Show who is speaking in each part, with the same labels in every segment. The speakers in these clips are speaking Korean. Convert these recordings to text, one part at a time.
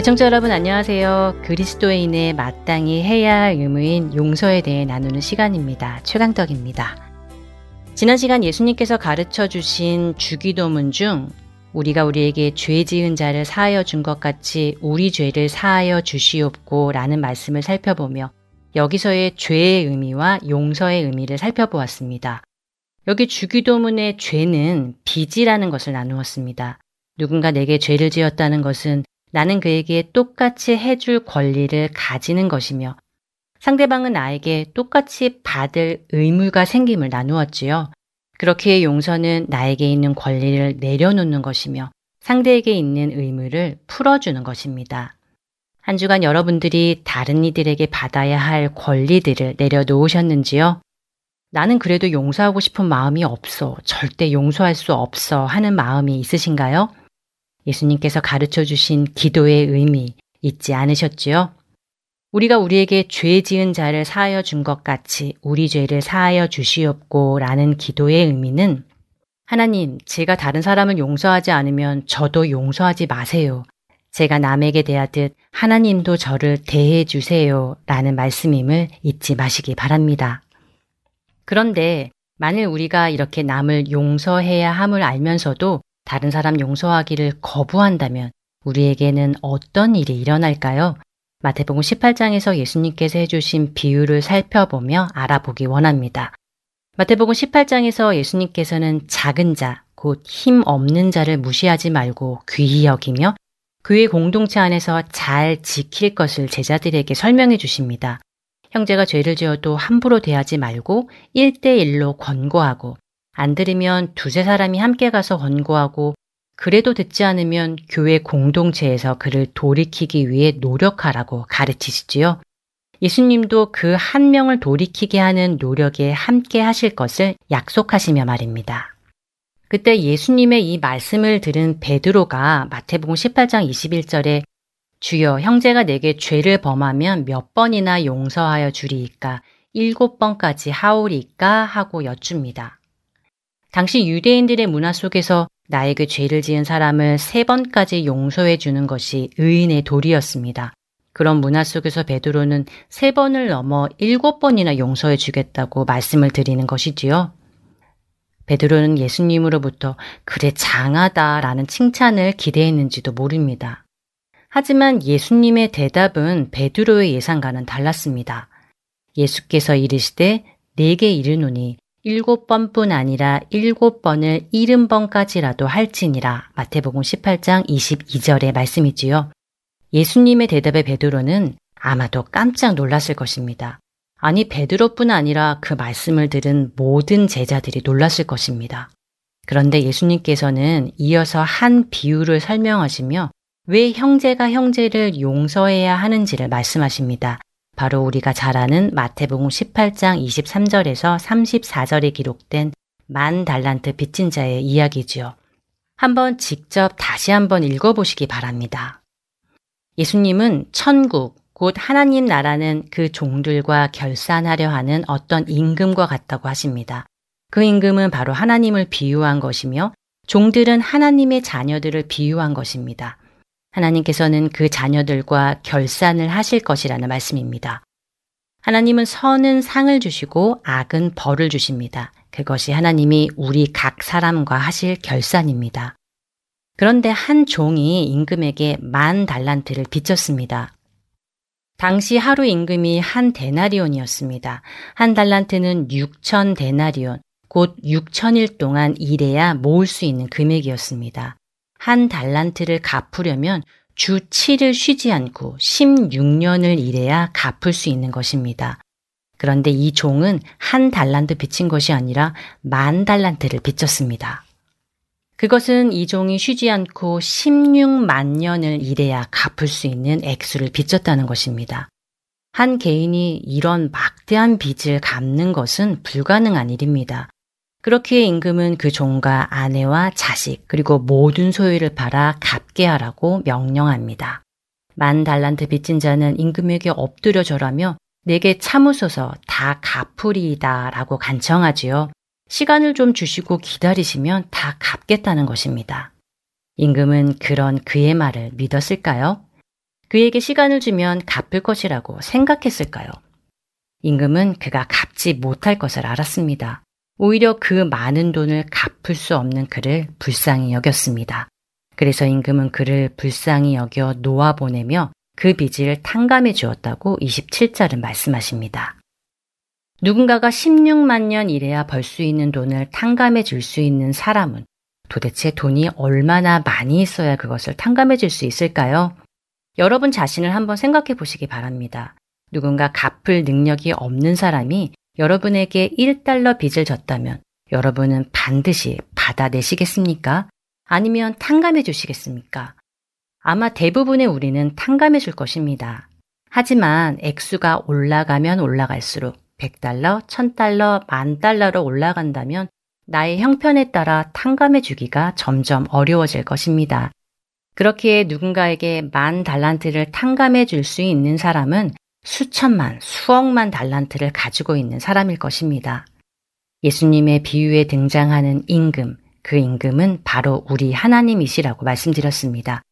Speaker 1: 애청자 여러분 안녕하세요. 그리스도인의 마땅히 해야 할 의무인 용서에 대해 나누는 시간입니다. 최강덕입니다. 지난 시간 예수님께서 가르쳐 주신 주기도문 중 우리가 우리에게 죄 지은 자를 사하여 준 것 같이 우리 죄를 사하여 주시옵고 라는 말씀을 살펴보며 여기서의 죄의 의미와 용서의 의미를 살펴보았습니다. 여기 주기도문의 죄는 빚이라는 것을 나누었습니다. 누군가 내게 죄를 지었다는 것은 나는 그에게 똑같이 해줄 권리를 가지는 것이며 상대방은 나에게 똑같이 받을 의무가 생김을 나누었지요. 그렇게 용서는 나에게 있는 권리를 내려놓는 것이며 상대에게 있는 의무를 풀어주는 것입니다. 한 주간 여러분들이 다른 이들에게 받아야 할 권리들을 내려놓으셨는지요? 나는 그래도 용서하고 싶은 마음이 없어. 절대 용서할 수 없어. 하는 마음이 있으신가요? 예수님께서 가르쳐 주신 기도의 의미 잊지 않으셨지요? 우리가 우리에게 죄 지은 자를 사하여 준 것 같이 우리 죄를 사하여 주시옵고 라는 기도의 의미는 하나님, 제가 다른 사람을 용서하지 않으면 저도 용서하지 마세요. 제가 남에게 대하듯 하나님도 저를 대해 주세요. 라는 말씀임을 잊지 마시기 바랍니다. 그런데 만일 우리가 이렇게 남을 용서해야 함을 알면서도 다른 사람 용서하기를 거부한다면 우리에게는 어떤 일이 일어날까요? 마태복음 18장에서 예수님께서 해주신 비유를 살펴보며 알아보기 원합니다. 마태복음 18장에서 예수님께서는 작은 자, 곧 힘 없는 자를 무시하지 말고 귀히 여기며 그의 공동체 안에서 잘 지킬 것을 제자들에게 설명해 주십니다. 형제가 죄를 지어도 함부로 대하지 말고 1대1로 권고하고 안 들으면 두세 사람이 함께 가서 권고하고 그래도 듣지 않으면 교회 공동체에서 그를 돌이키기 위해 노력하라고 가르치시지요. 예수님도 그 한 명을 돌이키게 하는 노력에 함께 하실 것을 약속하시며 말입니다. 그때 예수님의 이 말씀을 들은 베드로가 마태복음 18장 21절에 주여 형제가 내게 죄를 범하면 몇 번이나 용서하여 주리이까 일곱 번까지 하오리까 하고 여쭙니다. 당시 유대인들의 문화 속에서 나에게 죄를 지은 사람을 세 번까지 용서해 주는 것이 의인의 도리였습니다. 그런 문화 속에서 베드로는 세 번을 넘어 일곱 번이나 용서해 주겠다고 말씀을 드리는 것이지요. 베드로는 예수님으로부터 그래 장하다라는 칭찬을 기대했는지도 모릅니다. 하지만 예수님의 대답은 베드로의 예상과는 달랐습니다. 예수께서 이르시되 내게 이르노니 일곱 번뿐 아니라 일곱 번을 일흔 번까지라도 할지니라 마태복음 18장 22절의 말씀이지요. 예수님의 대답에 베드로는 아마도 깜짝 놀랐을 것입니다. 아니 베드로뿐 아니라 그 말씀을 들은 모든 제자들이 놀랐을 것입니다. 그런데 예수님께서는 이어서 한 비유를 설명하시며 왜 형제가 형제를 용서해야 하는지를 말씀하십니다. 바로 우리가 잘 아는 마태복음 18장 23절에서 34절에 기록된 만 달란트 빚진 자의 이야기지요. 한번 직접 다시 한번 읽어보시기 바랍니다. 예수님은 천국, 곧 하나님 나라는 그 종들과 결산하려 하는 어떤 임금과 같다고 하십니다. 그 임금은 바로 하나님을 비유한 것이며 종들은 하나님의 자녀들을 비유한 것입니다. 하나님께서는 그 자녀들과 결산을 하실 것이라는 말씀입니다. 하나님은 선은 상을 주시고 악은 벌을 주십니다. 그것이 하나님이 우리 각 사람과 하실 결산입니다. 그런데 한 종이 임금에게 만 달란트를 빚졌습니다. 당시 하루 임금이 한 데나리온이었습니다. 한 달란트는 6천 데나리온, 곧 6천일 동안 일해야 모을 수 있는 금액이었습니다. 한 달란트를 갚으려면 주 7일 쉬지 않고 16년을 일해야 갚을 수 있는 것입니다. 그런데 이 종은 한 달란트 빚진 것이 아니라 만 달란트를 빚졌습니다. 그것은 이 종이 쉬지 않고 16만 년을 일해야 갚을 수 있는 액수를 빚졌다는 것입니다. 한 개인이 이런 막대한 빚을 갚는 것은 불가능한 일입니다. 그렇기에 임금은 그 종과 아내와 자식 그리고 모든 소유를 팔아 갚게 하라고 명령합니다. 만 달란트 빚진 자는 임금에게 엎드려 절하며 내게 참으소서 다 갚으리이다 라고 간청하지요. 시간을 좀 주시고 기다리시면 다 갚겠다는 것입니다. 임금은 그런 그의 말을 믿었을까요? 그에게 시간을 주면 갚을 것이라고 생각했을까요? 임금은 그가 갚지 못할 것을 알았습니다. 오히려 그 많은 돈을 갚을 수 없는 그를 불쌍히 여겼습니다. 그래서 임금은 그를 불쌍히 여겨 놓아보내며 그 빚을 탕감해 주었다고 27절은 말씀하십니다. 누군가가 16만 년 일해야 벌 수 있는 돈을 탕감해 줄 수 있는 사람은 도대체 돈이 얼마나 많이 있어야 그것을 탕감해 줄 수 있을까요? 여러분 자신을 한번 생각해 보시기 바랍니다. 누군가 갚을 능력이 없는 사람이 여러분에게 1달러 빚을 졌다면 여러분은 반드시 받아내시겠습니까? 아니면 탕감해 주시겠습니까? 아마 대부분의 우리는 탕감해 줄 것입니다. 하지만 액수가 올라가면 올라갈수록 100달러, 1000달러, 만달러로 올라간다면 나의 형편에 따라 탕감해 주기가 점점 어려워질 것입니다. 그렇기에 누군가에게 만 달란트를 탕감해 줄 수 있는 사람은 수천만, 수억만 달란트를 가지고 있는 사람일 것입니다. 예수님의 비유에 등장하는 임금, 그 임금은 바로 우리 하나님이시라고 말씀드렸습니다.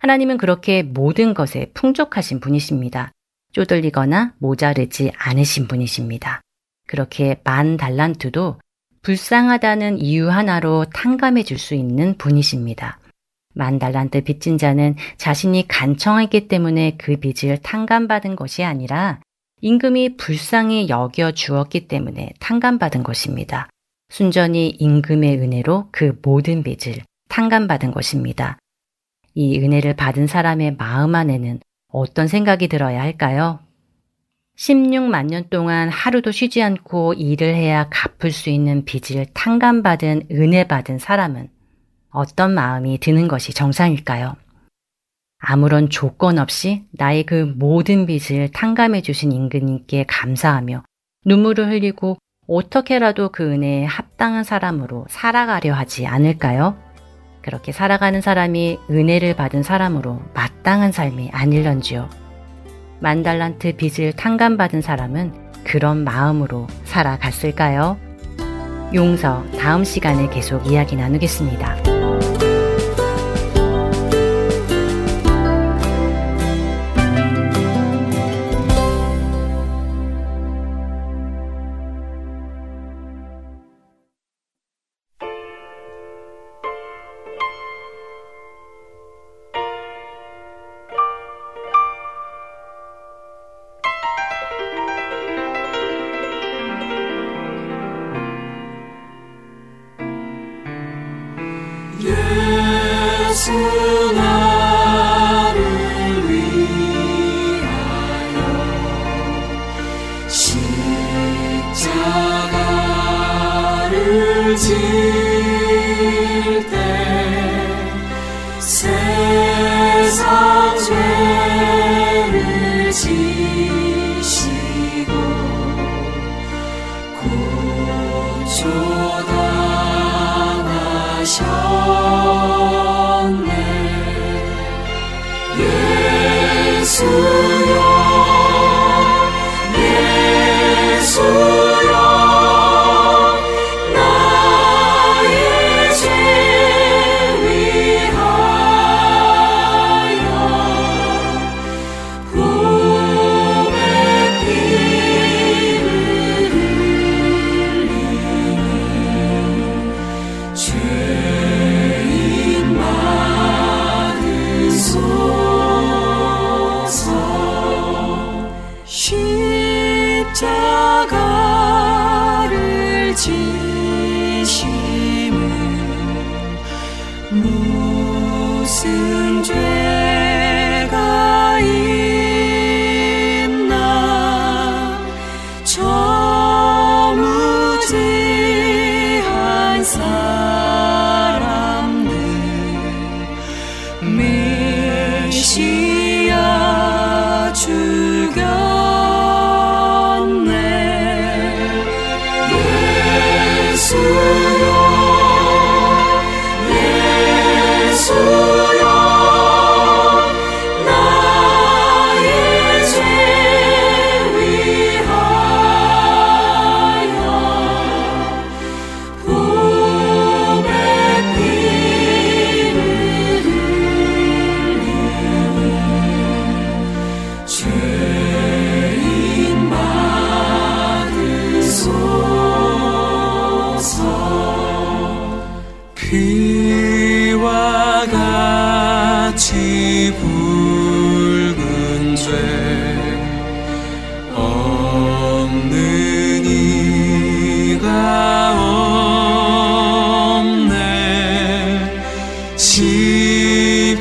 Speaker 1: 하나님은 그렇게 모든 것에 풍족하신 분이십니다. 쪼들리거나 모자르지 않으신 분이십니다. 그렇게 만 달란트도 불쌍하다는 이유 하나로 탕감해 줄 수 있는 분이십니다. 만 달란트 빚진 자는 자신이 간청했기 때문에 그 빚을 탕감받은 것이 아니라 임금이 불쌍히 여겨 주었기 때문에 탕감받은 것입니다. 순전히 임금의 은혜로 그 모든 빚을 탕감받은 것입니다. 이 은혜를 받은 사람의 마음 안에는 어떤 생각이 들어야 할까요? 16만 년 동안 하루도 쉬지 않고 일을 해야 갚을 수 있는 빚을 탕감받은 은혜 받은 사람은 어떤 마음이 드는 것이 정상일까요? 아무런 조건 없이 나의 그 모든 빚을 탕감해 주신 임금님께 감사하며 눈물을 흘리고 어떻게라도 그 은혜에 합당한 사람으로 살아가려 하지 않을까요? 그렇게 살아가는 사람이 은혜를 받은 사람으로 마땅한 삶이 아닐런지요. 만달란트 빚을 탕감받은 사람은 그런 마음으로 살아갔을까요? 용서 다음 시간에 계속 이야기 나누겠습니다.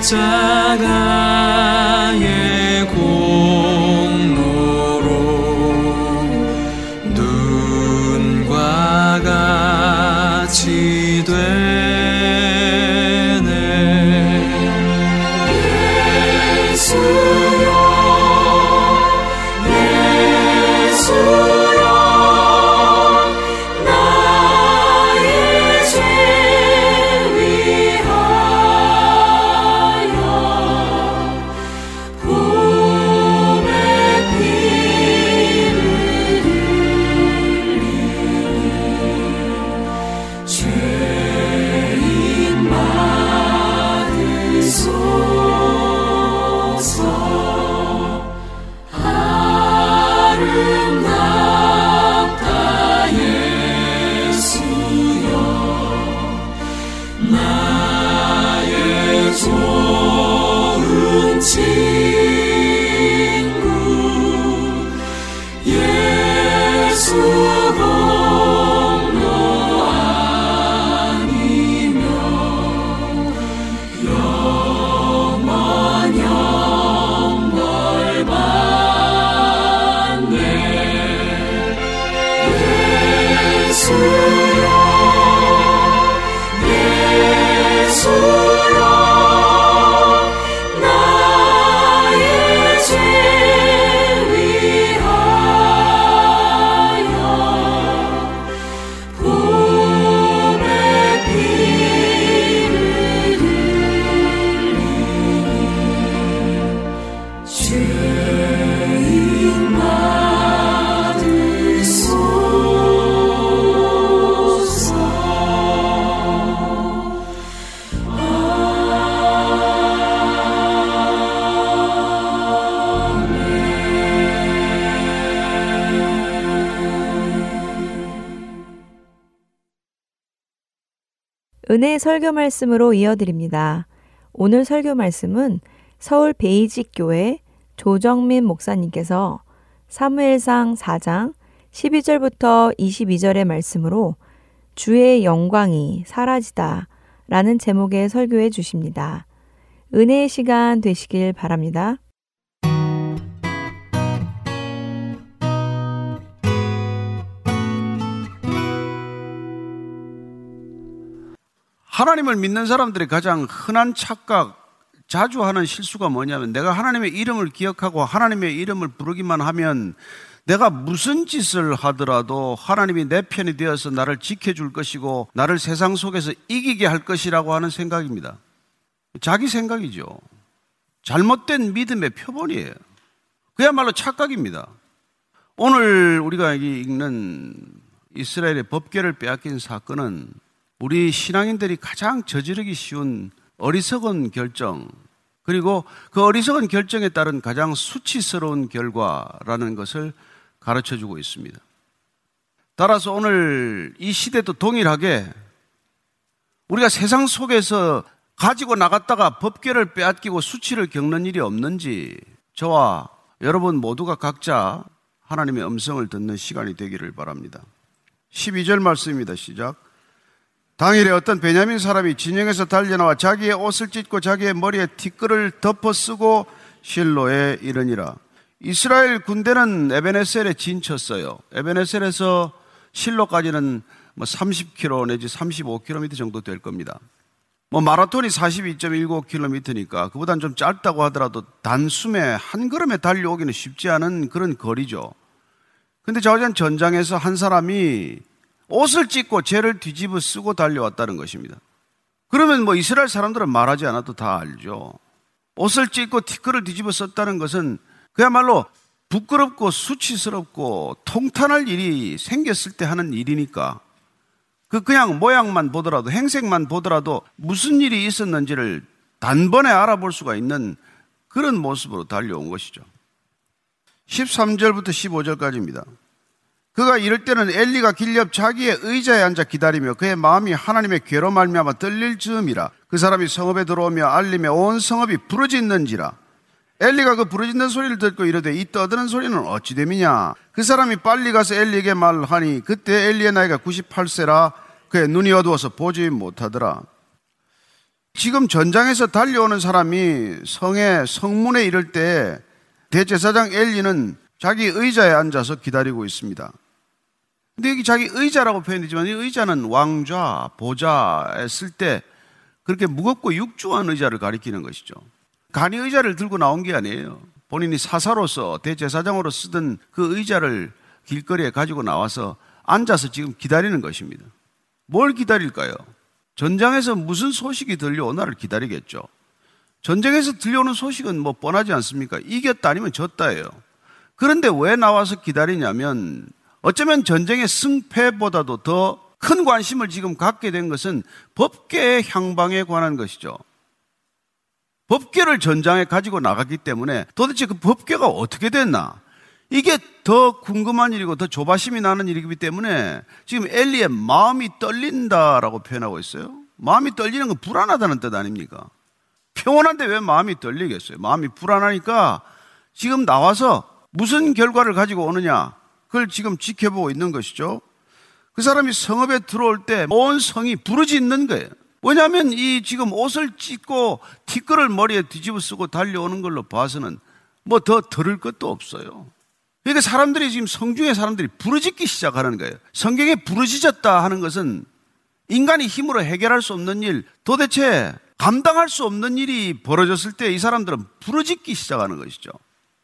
Speaker 1: 십
Speaker 2: 은혜 설교 말씀으로 이어드립니다. 오늘 설교 말씀은 서울 베이직 교회 조정민 목사님께서 사무엘상 4장 12절부터 22절의 말씀으로 주의 영광이 사라지다 라는 제목의 설교해 주십니다. 은혜의 시간 되시길 바랍니다.
Speaker 3: 하나님을 믿는 사람들의 가장 흔한 착각, 자주 하는 실수가 뭐냐면 내가 하나님의 이름을 기억하고 하나님의 이름을 부르기만 하면 내가 무슨 짓을 하더라도 하나님이 내 편이 되어서 나를 지켜줄 것이고 나를 세상 속에서 이기게 할 것이라고 하는 생각입니다. 자기 생각이죠. 잘못된 믿음의 표본이에요. 그야말로 착각입니다. 오늘 우리가 읽는 이스라엘의 법계를 빼앗긴 사건은 우리 신앙인들이 가장 저지르기 쉬운 어리석은 결정, 그리고 그 어리석은 결정에 따른 가장 수치스러운 결과라는 것을 가르쳐 주고 있습니다. 따라서 오늘 이 시대도 동일하게 우리가 세상 속에서 가지고 나갔다가 법계를 빼앗기고 수치를 겪는 일이 없는지 저와 여러분 모두가 각자 하나님의 음성을 듣는 시간이 되기를 바랍니다. 12절 말씀입니다. 시작. 당일에 어떤 베냐민 사람이 진영에서 달려나와 자기의 옷을 찢고 자기의 머리에 티끌을 덮어 쓰고 실로에 이르니라. 이스라엘 군대는 에베네셀에 진쳤어요. 에베네셀에서 실로까지는 뭐 30km 내지 35km 정도 될 겁니다. 뭐 마라톤이 42.19km니까 그보단 좀 짧다고 하더라도 단숨에 한 걸음에 달려오기는 쉽지 않은 그런 거리죠. 근데 좌우전 전장에서 한 사람이 옷을 찢고 죄를 뒤집어 쓰고 달려왔다는 것입니다. 그러면 뭐 이스라엘 사람들은 말하지 않아도 다 알죠. 옷을 찢고 티끌을 뒤집어 썼다는 것은 그야말로 부끄럽고 수치스럽고 통탄할 일이 생겼을 때 하는 일이니까 그 그냥 모양만 보더라도 행색만 보더라도 무슨 일이 있었는지를 단번에 알아볼 수가 있는 그런 모습으로 달려온 것이죠. 13절부터 15절까지입니다. 그가 이럴 때는 엘리가 길옆 자기의 의자에 앉아 기다리며 그의 마음이 하나님의 괴로 말미암아 떨릴 즈음이라. 그 사람이 성읍에 들어오며 알림에 온 성읍이 부르짖는지라. 엘리가 그 부르짖는 소리를 듣고 이르되 이 떠드는 소리는 어찌 됨이냐? 그 사람이 빨리 가서 엘리에게 말하니 그때 엘리의 나이가 98세라. 그의 눈이 어두워서 보지 못하더라. 지금 전장에서 달려오는 사람이 성에 성문에 이를 때 대제사장 엘리는 자기 의자에 앉아서 기다리고 있습니다. 근데 여기 자기 의자라고 표현되지만 이 의자는 왕좌, 보좌에 쓸 때 그렇게 무겁고 육중한 의자를 가리키는 것이죠. 간이 의자를 들고 나온 게 아니에요. 본인이 사사로서 대제사장으로 쓰던 그 의자를 길거리에 가지고 나와서 앉아서 지금 기다리는 것입니다. 뭘 기다릴까요? 전장에서 무슨 소식이 들려오나를 기다리겠죠. 전쟁에서 들려오는 소식은 뭐 뻔하지 않습니까? 이겼다 아니면 졌다예요. 그런데 왜 나와서 기다리냐면 어쩌면 전쟁의 승패보다도 더 큰 관심을 지금 갖게 된 것은 법계의 향방에 관한 것이죠. 법계를 전장에 가지고 나갔기 때문에 도대체 그 법계가 어떻게 됐나? 이게 더 궁금한 일이고 더 조바심이 나는 일이기 때문에 지금 엘리의 마음이 떨린다라고 표현하고 있어요. 마음이 떨리는 건 불안하다는 뜻 아닙니까? 평온한데 왜 마음이 떨리겠어요? 마음이 불안하니까 지금 나와서 무슨 결과를 가지고 오느냐? 그걸 지금 지켜보고 있는 것이죠. 그 사람이 성읍에 들어올 때 온 성이 부르짖는 거예요. 왜냐하면 이 지금 옷을 찢고 티끌을 머리에 뒤집어 쓰고 달려오는 걸로 봐서는 뭐 더 들을 것도 없어요. 그러니까 사람들이 지금 성중의 사람들이 부르짖기 시작하는 거예요. 성경에 부르짖었다 하는 것은 인간이 힘으로 해결할 수 없는 일, 도대체 감당할 수 없는 일이 벌어졌을 때 이 사람들은 부르짖기 시작하는 것이죠.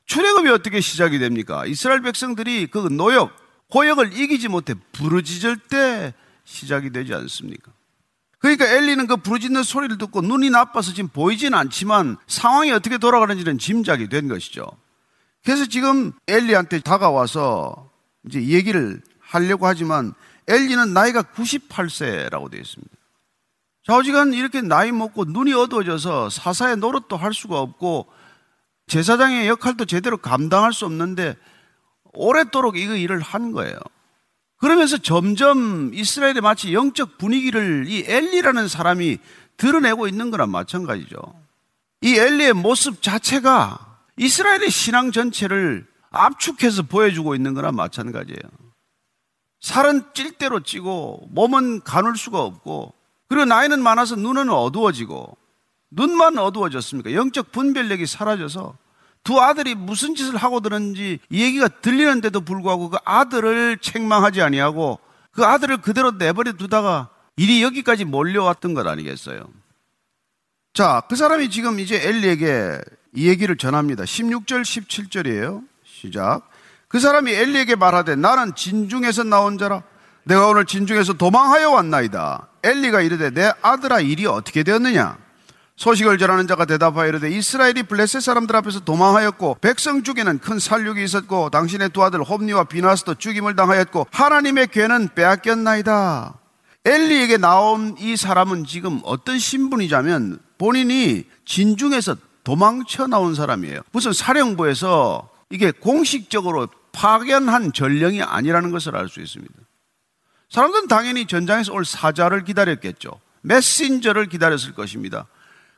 Speaker 3: 출애굽이 어떻게 시작이 됩니까? 이스라엘 백성들이 그 노역, 고역을 이기지 못해 부르짖을 때 시작이 되지 않습니까? 그러니까 엘리는 그 부르짖는 소리를 듣고 눈이 나빠서 지금 보이지는 않지만 상황이 어떻게 돌아가는지는 짐작이 된 것이죠. 그래서 지금 엘리한테 다가와서 이제 얘기를 하려고 하지만 엘리는 나이가 98세라고 되어 있습니다. 좌우지간 이렇게 나이 먹고 눈이 어두워져서 사사의 노릇도 할 수가 없고 제사장의 역할도 제대로 감당할 수 없는데 오랫도록 이거 일을 한 거예요. 그러면서 점점 이스라엘의 마치 영적 분위기를 이 엘리라는 사람이 드러내고 있는 거랑 마찬가지죠. 이 엘리의 모습 자체가 이스라엘의 신앙 전체를 압축해서 보여주고 있는 거랑 마찬가지예요. 살은 찔대로 찌고 몸은 가눌 수가 없고 그리고 나이는 많아서 눈은 어두워지고 눈만 어두워졌습니까? 영적 분별력이 사라져서 두 아들이 무슨 짓을 하고 들었는지 얘기가 들리는데도 불구하고 그 아들을 책망하지 아니하고 그 아들을 그대로 내버려 두다가 일이 여기까지 몰려왔던 것 아니겠어요? 자, 그 사람이 지금 이제 엘리에게 이 얘기를 전합니다. 16절, 17절이에요. 시작. 그 사람이 엘리에게 말하되 나는 진중에서 나온 자라 내가 오늘 진중에서 도망하여 왔나이다. 엘리가 이르되 내 아들아 일이 어떻게 되었느냐? 소식을 전하는 자가 대답하여 이르되 이스라엘이 블레셋 사람들 앞에서 도망하였고 백성 중에는 큰 살육이 있었고 당신의 두 아들 홈니와 비나스도 죽임을 당하였고 하나님의 괴는 빼앗겼나이다. 엘리에게 나온 이 사람은 지금 어떤 신분이자면 본인이 진중에서 도망쳐 나온 사람이에요. 무슨 사령부에서 이게 공식적으로 파견한 전령이 아니라는 것을 알 수 있습니다. 사람들은 당연히 전장에서 올 사자를 기다렸겠죠. 메신저를 기다렸을 것입니다.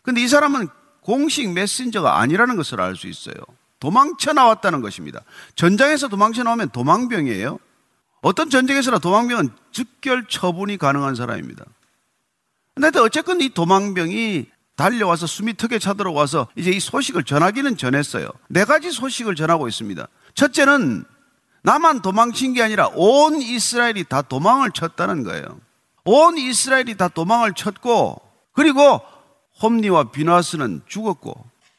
Speaker 3: 근데 이 사람은 공식 메신저가 아니라는 것을 알 수 있어요. 도망쳐 나왔다는 것입니다. 전장에서 도망쳐 나오면 도망병이에요. 어떤 전쟁에서나 도망병은 즉결 처분이 가능한 사람입니다. 근데 어쨌건 이 도망병이 달려와서 숨이 턱에 차들어와서 이제 이 소식을 전하기는 전했어요. 네 가지 소식을 전하고 있습니다. 첫째는 나만 도망친 게 아니라 온 이스라엘이 다 도망을 쳤다는 거예요. 온 이스라엘이 다 도망을 쳤고 그리고 홈니와 비나스는 죽었고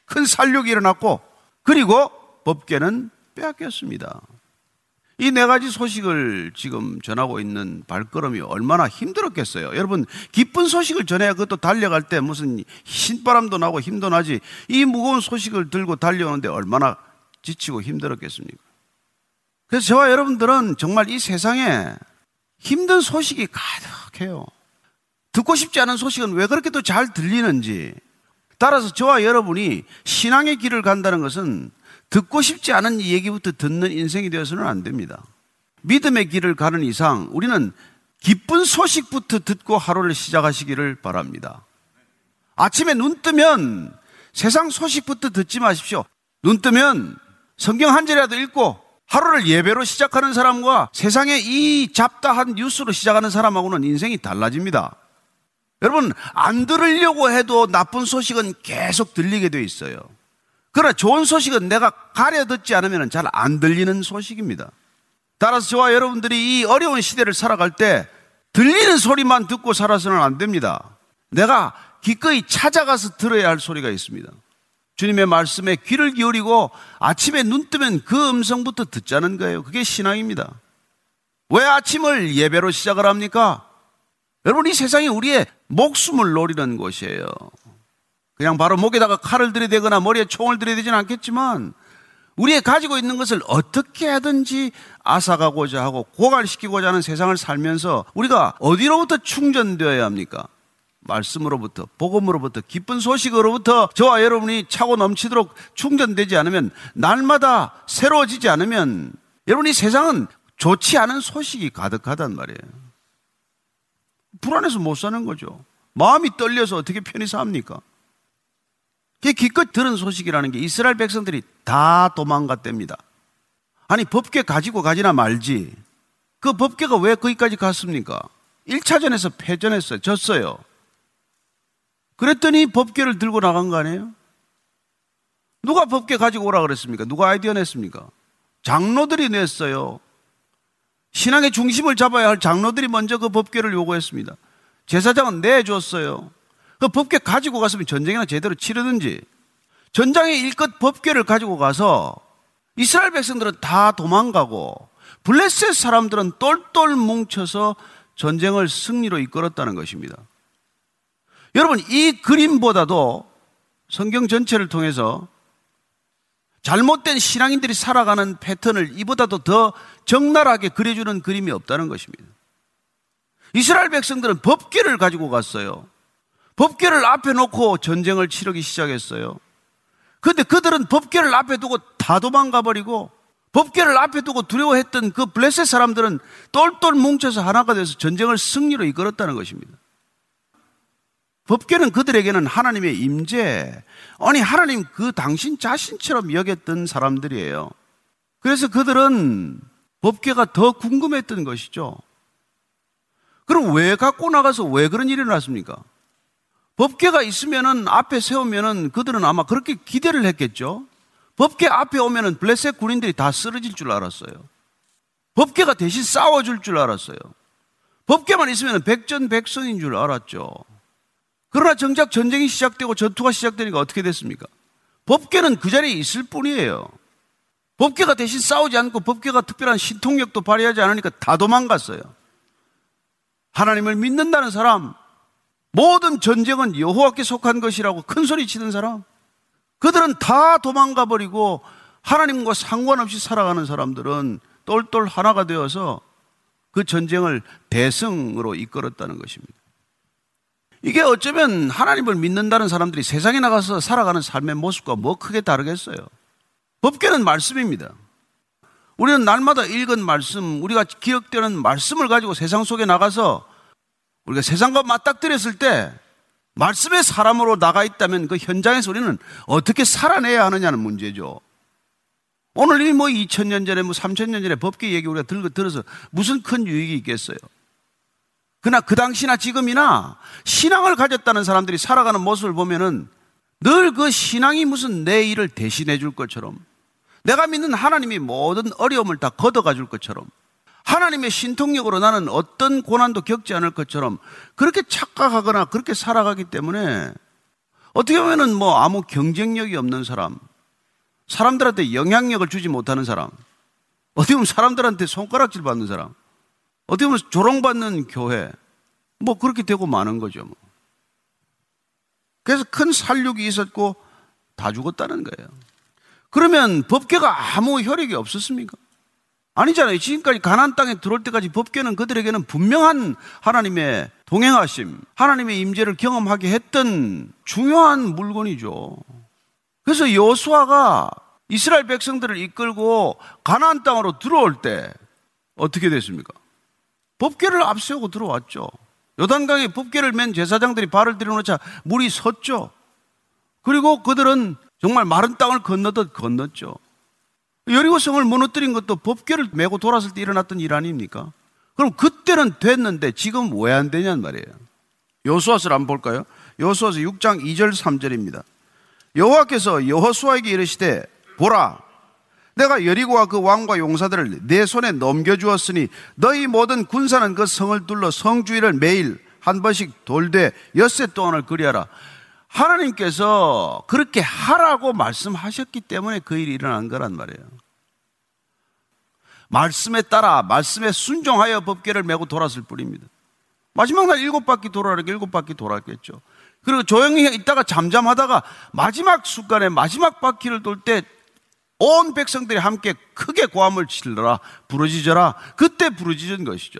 Speaker 3: 큰 살육이 일어났고 그리고 법계는 빼앗겼습니다. 이 네 가지 소식을 지금 전하고 있는 발걸음이 얼마나 힘들었겠어요. 여러분, 기쁜 소식을 전해야 그것도 달려갈 때 무슨 신바람도 나고 힘도 나지 이 무거운 소식을 들고 달려오는데 얼마나 지치고 힘들었겠습니까? 그래서 저와 여러분들은 정말 이 세상에 힘든 소식이 가득해요. 듣고 싶지 않은 소식은 왜 그렇게 또 잘 들리는지. 따라서 저와 여러분이 신앙의 길을 간다는 것은 듣고 싶지 않은 얘기부터 듣는 인생이 되어서는 안 됩니다. 믿음의 길을 가는 이상 우리는 기쁜 소식부터 듣고 하루를 시작하시기를 바랍니다. 아침에 눈 뜨면 세상 소식부터 듣지 마십시오. 눈 뜨면 성경 한 절이라도 읽고 하루를 예배로 시작하는 사람과 세상의 이 잡다한 뉴스로 시작하는 사람하고는 인생이 달라집니다. 여러분, 안 들으려고 해도 나쁜 소식은 계속 들리게 돼 있어요. 그러나 좋은 소식은 내가 가려 듣지 않으면 잘 안 들리는 소식입니다. 따라서 저와 여러분들이 이 어려운 시대를 살아갈 때 들리는 소리만 듣고 살아서는 안 됩니다. 내가 기꺼이 찾아가서 들어야 할 소리가 있습니다. 주님의 말씀에 귀를 기울이고 아침에 눈 뜨면 그 음성부터 듣자는 거예요. 그게 신앙입니다. 왜 아침을 예배로 시작을 합니까? 여러분, 이 세상이 우리의 목숨을 노리는 곳이에요. 그냥 바로 목에다가 칼을 들이대거나 머리에 총을 들이대지는 않겠지만 우리의 가지고 있는 것을 어떻게 하든지 앗아가고자 하고 고갈시키고자 하는 세상을 살면서 우리가 어디로부터 충전되어야 합니까? 말씀으로부터, 복음으로부터, 기쁜 소식으로부터 저와 여러분이 차고 넘치도록 충전되지 않으면 날마다 새로워지지 않으면 여러분 이 세상은 좋지 않은 소식이 가득하단 말이에요. 불안해서 못 사는 거죠. 마음이 떨려서 어떻게 편히 삽니까? 기껏 들은 소식이라는 게 이스라엘 백성들이 다 도망갔답니다. 아니, 법궤 가지고 가지나 말지. 그 법궤가 왜 거기까지 갔습니까? 1차전에서 패전했어요. 졌어요. 그랬더니 법궤를 들고 나간 거 아니에요? 누가 법궤 가지고 오라 그랬습니까? 누가 아이디어 냈습니까? 장로들이 냈어요. 신앙의 중심을 잡아야 할 장로들이 먼저 그 법궤를 요구했습니다. 제사장은 내줬어요. 그 법궤 가지고 갔으면 전쟁이나 제대로 치르든지 전장에 일껏 법궤를 가지고 가서 이스라엘 백성들은 다 도망가고 블레셋 사람들은 똘똘 뭉쳐서 전쟁을 승리로 이끌었다는 것입니다. 여러분, 이 그림보다도 성경 전체를 통해서 잘못된 신앙인들이 살아가는 패턴을 이보다도 더 적나라하게 그려주는 그림이 없다는 것입니다. 이스라엘 백성들은 법궤를 가지고 갔어요. 법궤를 앞에 놓고 전쟁을 치르기 시작했어요. 그런데 그들은 법궤를 앞에 두고 다 도망가 버리고 법궤를 앞에 두고 두려워했던 그 블레셋 사람들은 똘똘 뭉쳐서 하나가 돼서 전쟁을 승리로 이끌었다는 것입니다. 법궤는 그들에게는 하나님의 임재, 아니 하나님 그 당신 자신처럼 여겼던 사람들이에요. 그래서 그들은 법궤가 더 궁금했던 것이죠. 그럼 왜 갖고 나가서 왜 그런 일이 일어났습니까? 법궤가 있으면은 앞에 세우면은 그들은 아마 그렇게 기대를 했겠죠. 법궤 앞에 오면은 블레셋 군인들이 다 쓰러질 줄 알았어요. 법궤가 대신 싸워줄 줄 알았어요. 법궤만 있으면 백전백승인 줄 알았죠. 그러나 정작 전쟁이 시작되고 전투가 시작되니까 어떻게 됐습니까? 법계는 그 자리에 있을 뿐이에요. 법계가 대신 싸우지 않고 법계가 특별한 신통력도 발휘하지 않으니까 다 도망갔어요. 하나님을 믿는다는 사람, 모든 전쟁은 여호와께 속한 것이라고 큰 소리 치는 사람, 그들은 다 도망가 버리고 하나님과 상관없이 살아가는 사람들은 똘똘 하나가 되어서 그 전쟁을 대승으로 이끌었다는 것입니다. 이게 어쩌면 하나님을 믿는다는 사람들이 세상에 나가서 살아가는 삶의 모습과 뭐 크게 다르겠어요. 법계는 말씀입니다. 우리는 날마다 읽은 말씀, 우리가 기억되는 말씀을 가지고 세상 속에 나가서 우리가 세상과 맞닥뜨렸을 때 말씀의 사람으로 나가 있다면 그 현장에서 우리는 어떻게 살아내야 하느냐는 문제죠. 오늘 이뭐 2000년 전에 뭐 3000년 전에 법계 얘기 우리가 들어서 무슨 큰 유익이 있겠어요? 그러나 그 당시나 지금이나 신앙을 가졌다는 사람들이 살아가는 모습을 보면은 늘 그 신앙이 무슨 내 일을 대신해 줄 것처럼 내가 믿는 하나님이 모든 어려움을 다 걷어가 줄 것처럼 하나님의 신통력으로 나는 어떤 고난도 겪지 않을 것처럼 그렇게 착각하거나 그렇게 살아가기 때문에 어떻게 보면은 뭐 아무 경쟁력이 없는 사람, 사람들한테 영향력을 주지 못하는 사람, 어떻게 보면 사람들한테 손가락질 받는 사람, 어떻게 보면 조롱받는 교회, 뭐 그렇게 되고 마는 거죠. 뭐. 그래서 큰 살육이 있었고 다 죽었다는 거예요. 그러면 법계가 아무 효력이 없었습니까? 아니잖아요. 지금까지 가나안 땅에 들어올 때까지 법계는 그들에게는 분명한 하나님의 동행하심, 하나님의 임재를 경험하게 했던 중요한 물건이죠. 그래서 여수아가 이스라엘 백성들을 이끌고 가나안 땅으로 들어올 때 어떻게 됐습니까? 법계를 앞세우고 들어왔죠. 요단강에 법계를 맨 제사장들이 발을 들여놓자 물이 섰죠. 그리고 그들은 정말 마른 땅을 건너듯 건넜죠. 여리고성을 무너뜨린 것도 법궤를 메고 돌았을 때 일어났던 일 아닙니까? 그럼 그때는 됐는데 지금 왜 안 되냔 말이에요. 여수아서를 한번 볼까요? 여수아서 6장 2절 3절입니다. 여호와께서 여호수아에게 이르시되 보라 내가 여리고와 그 왕과 용사들을 내 손에 넘겨주었으니 너희 모든 군사는 그 성을 둘러 성주의를 매일 한 번씩 돌되 엿새 동안을 그리하라. 하나님께서 그렇게 하라고 말씀하셨기 때문에 그 일이 일어난 거란 말이에요. 말씀에 따라 말씀에 순종하여 법계를 메고 돌았을 뿐입니다. 마지막 날 일곱 바퀴 돌아라니까 일곱 바퀴 돌았겠죠. 그리고 조용히 있다가 잠잠하다가 마지막 순간에 마지막 바퀴를 돌 때 온 백성들이 함께 크게 고함을 치르라 부르짖어라 그때 부르짖은 것이죠.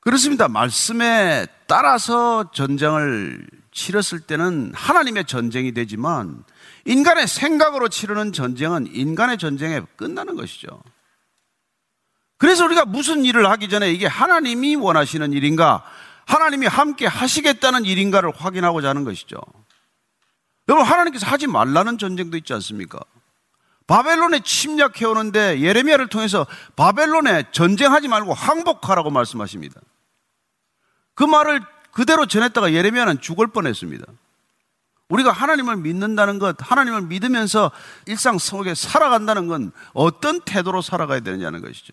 Speaker 3: 그렇습니다. 말씀에 따라서 전쟁을 치렀을 때는 하나님의 전쟁이 되지만 인간의 생각으로 치르는 전쟁은 인간의 전쟁에 끝나는 것이죠. 그래서 우리가 무슨 일을 하기 전에 이게 하나님이 원하시는 일인가, 하나님이 함께 하시겠다는 일인가를 확인하고자 하는 것이죠. 여러분, 하나님께서 하지 말라는 전쟁도 있지 않습니까? 바벨론에 침략해 오는데 예레미야를 통해서 바벨론에 전쟁하지 말고 항복하라고 말씀하십니다. 그 말을 그대로 전했다가 예레미야는 죽을 뻔했습니다. 우리가 하나님을 믿는다는 것, 하나님을 믿으면서 일상 속에 살아간다는 건 어떤 태도로 살아가야 되느냐는 것이죠.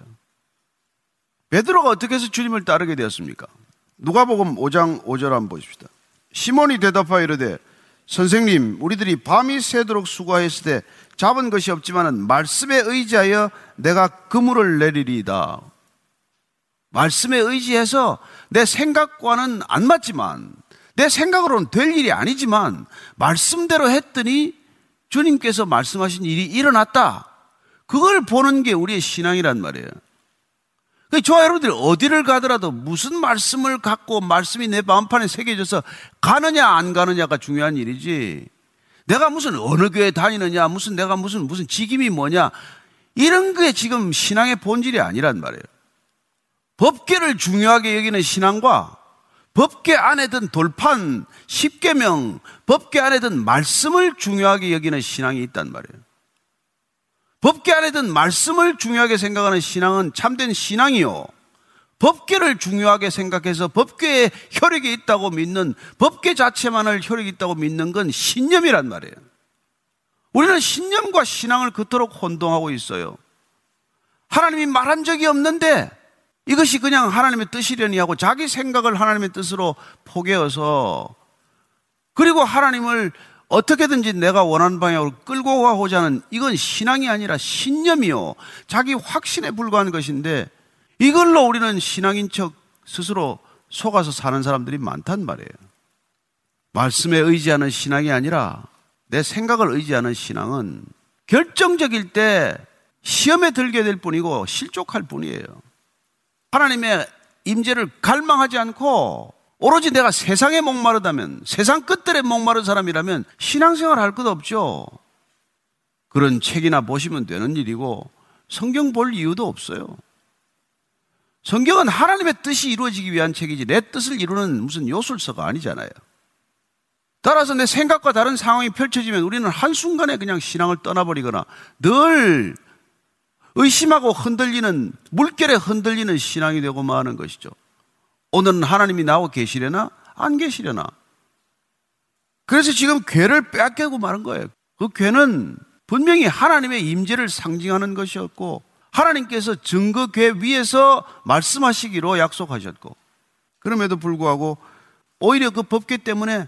Speaker 3: 베드로가 어떻게 해서 주님을 따르게 되었습니까? 누가복음 5장 5절 한번 보십시다. 시몬이 대답하여 이르되 선생님 우리들이 밤이 새도록 수고하였을 때 잡은 것이 없지만은 말씀에 의지하여 내가 그물을 내리리이다. 말씀에 의지해서 내 생각과는 안 맞지만 내 생각으로는 될 일이 아니지만 말씀대로 했더니 주님께서 말씀하신 일이 일어났다. 그걸 보는 게 우리의 신앙이란 말이에요. 저와 여러분들이 어디를 가더라도 무슨 말씀을 갖고 말씀이 내 마음판에 새겨져서 가느냐 안 가느냐가 중요한 일이지. 내가 무슨 어느 교회 다니느냐, 무슨 내가 무슨 무슨 직임이 뭐냐 이런 게 지금 신앙의 본질이 아니란 말이에요. 법계를 중요하게 여기는 신앙과 법계 안에 든 돌판, 십계명, 법계 안에 든 말씀을 중요하게 여기는 신앙이 있단 말이에요. 법계 안에 든 말씀을 중요하게 생각하는 신앙은 참된 신앙이요. 법계를 중요하게 생각해서 법계에 혈액이 있다고 믿는 법계 자체만을 혈액이 있다고 믿는 건 신념이란 말이에요. 우리는 신념과 신앙을 그토록 혼동하고 있어요. 하나님이 말한 적이 없는데 이것이 그냥 하나님의 뜻이려니 하고 자기 생각을 하나님의 뜻으로 포개어서 그리고 하나님을 어떻게든지 내가 원하는 방향으로 끌고 가고자 하는 이건 신앙이 아니라 신념이요. 자기 확신에 불과한 것인데 이걸로 우리는 신앙인 척 스스로 속아서 사는 사람들이 많단 말이에요. 말씀에 의지하는 신앙이 아니라 내 생각을 의지하는 신앙은 결정적일 때 시험에 들게 될 뿐이고 실족할 뿐이에요. 하나님의 임재를 갈망하지 않고 오로지 내가 세상에 목마르다면 세상 끝들에 목마른 사람이라면 신앙생활 할 것 없죠. 그런 책이나 보시면 되는 일이고 성경 볼 이유도 없어요. 성경은 하나님의 뜻이 이루어지기 위한 책이지 내 뜻을 이루는 무슨 요술서가 아니잖아요. 따라서 내 생각과 다른 상황이 펼쳐지면 우리는 한순간에 그냥 신앙을 떠나버리거나 늘 의심하고 흔들리는 물결에 흔들리는 신앙이 되고 마는 것이죠. 오늘은 하나님이 나오고 계시려나 안 계시려나. 그래서 지금 괴를 빼앗기고 마는 거예요. 그 괴는 분명히 하나님의 임재를 상징하는 것이었고 하나님께서 증거궤 위에서 말씀하시기로 약속하셨고 그럼에도 불구하고 오히려 그 법궤 때문에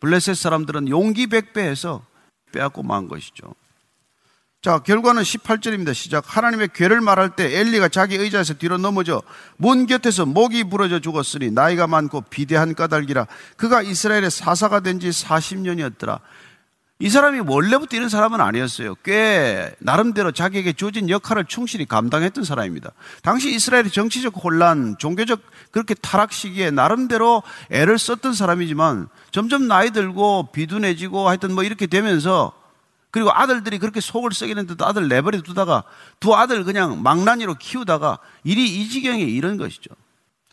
Speaker 3: 블레셋 사람들은 용기 백배해서 빼앗고 만 것이죠. 자, 결과는 18절입니다. 시작. 하나님의 괴를 말할 때 엘리가 자기 의자에서 뒤로 넘어져 문 곁에서 목이 부러져 죽었으니 나이가 많고 비대한 까닭이라 그가 이스라엘의 사사가 된 지 40년이었더라. 이 사람이 원래부터 이런 사람은 아니었어요. 꽤 나름대로 자기에게 주어진 역할을 충실히 감당했던 사람입니다. 당시 이스라엘의 정치적 혼란, 종교적 그렇게 타락 시기에 나름대로 애를 썼던 사람이지만 점점 나이 들고 비둔해지고 하여튼 뭐 이렇게 되면서 그리고 아들들이 그렇게 속을 썩이는데도 아들 내버려 두다가 두 아들 그냥 망나니로 키우다가 일이 이 지경에 이른 것이죠.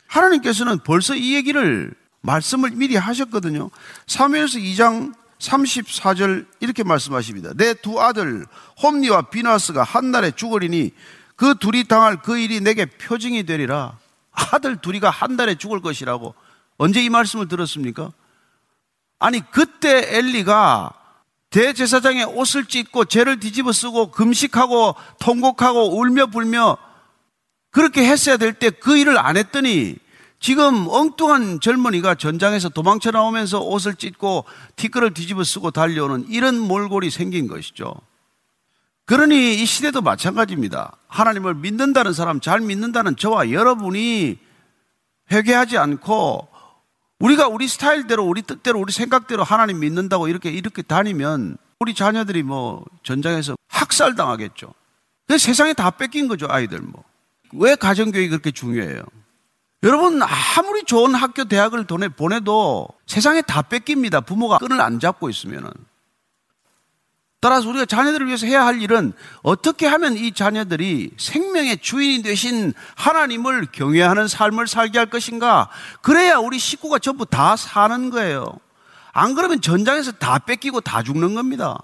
Speaker 3: 하나님께서는 벌써 이 얘기를 말씀을 미리 하셨거든요. 사무엘서 2장 34절 이렇게 말씀하십니다. 내 두 아들 홈니와 비나스가 한 날에 죽으리니 그 둘이 당할 그 일이 내게 표징이 되리라. 아들 둘이가 한 달에 죽을 것이라고 언제 이 말씀을 들었습니까? 아니 그때 엘리가 대제사장의 옷을 찢고 죄를 뒤집어 쓰고 금식하고 통곡하고 울며 불며 그렇게 했어야 될 때 그 일을 안 했더니 지금 엉뚱한 젊은이가 전장에서 도망쳐 나오면서 옷을 찢고 티끌을 뒤집어 쓰고 달려오는 이런 몰골이 생긴 것이죠. 그러니 이 시대도 마찬가지입니다. 하나님을 믿는다는 사람, 잘 믿는다는 저와 여러분이 회개하지 않고 우리가 우리 스타일대로, 우리 뜻대로, 우리 생각대로 하나님 믿는다고 이렇게 이렇게 다니면 우리 자녀들이 뭐 전장에서 학살 당하겠죠. 그 세상에 다 뺏긴 거죠, 아이들 뭐. 왜 가정교육이 그렇게 중요해요? 여러분, 아무리 좋은 학교, 대학을 보내도 세상에 다 뺏깁니다. 부모가 끈을 안 잡고 있으면은. 따라서 우리가 자녀들을 위해서 해야 할 일은 어떻게 하면 이 자녀들이 생명의 주인이 되신 하나님을 경외하는 삶을 살게 할 것인가? 그래야 우리 식구가 전부 다 사는 거예요. 안 그러면 전장에서 다 뺏기고 다 죽는 겁니다.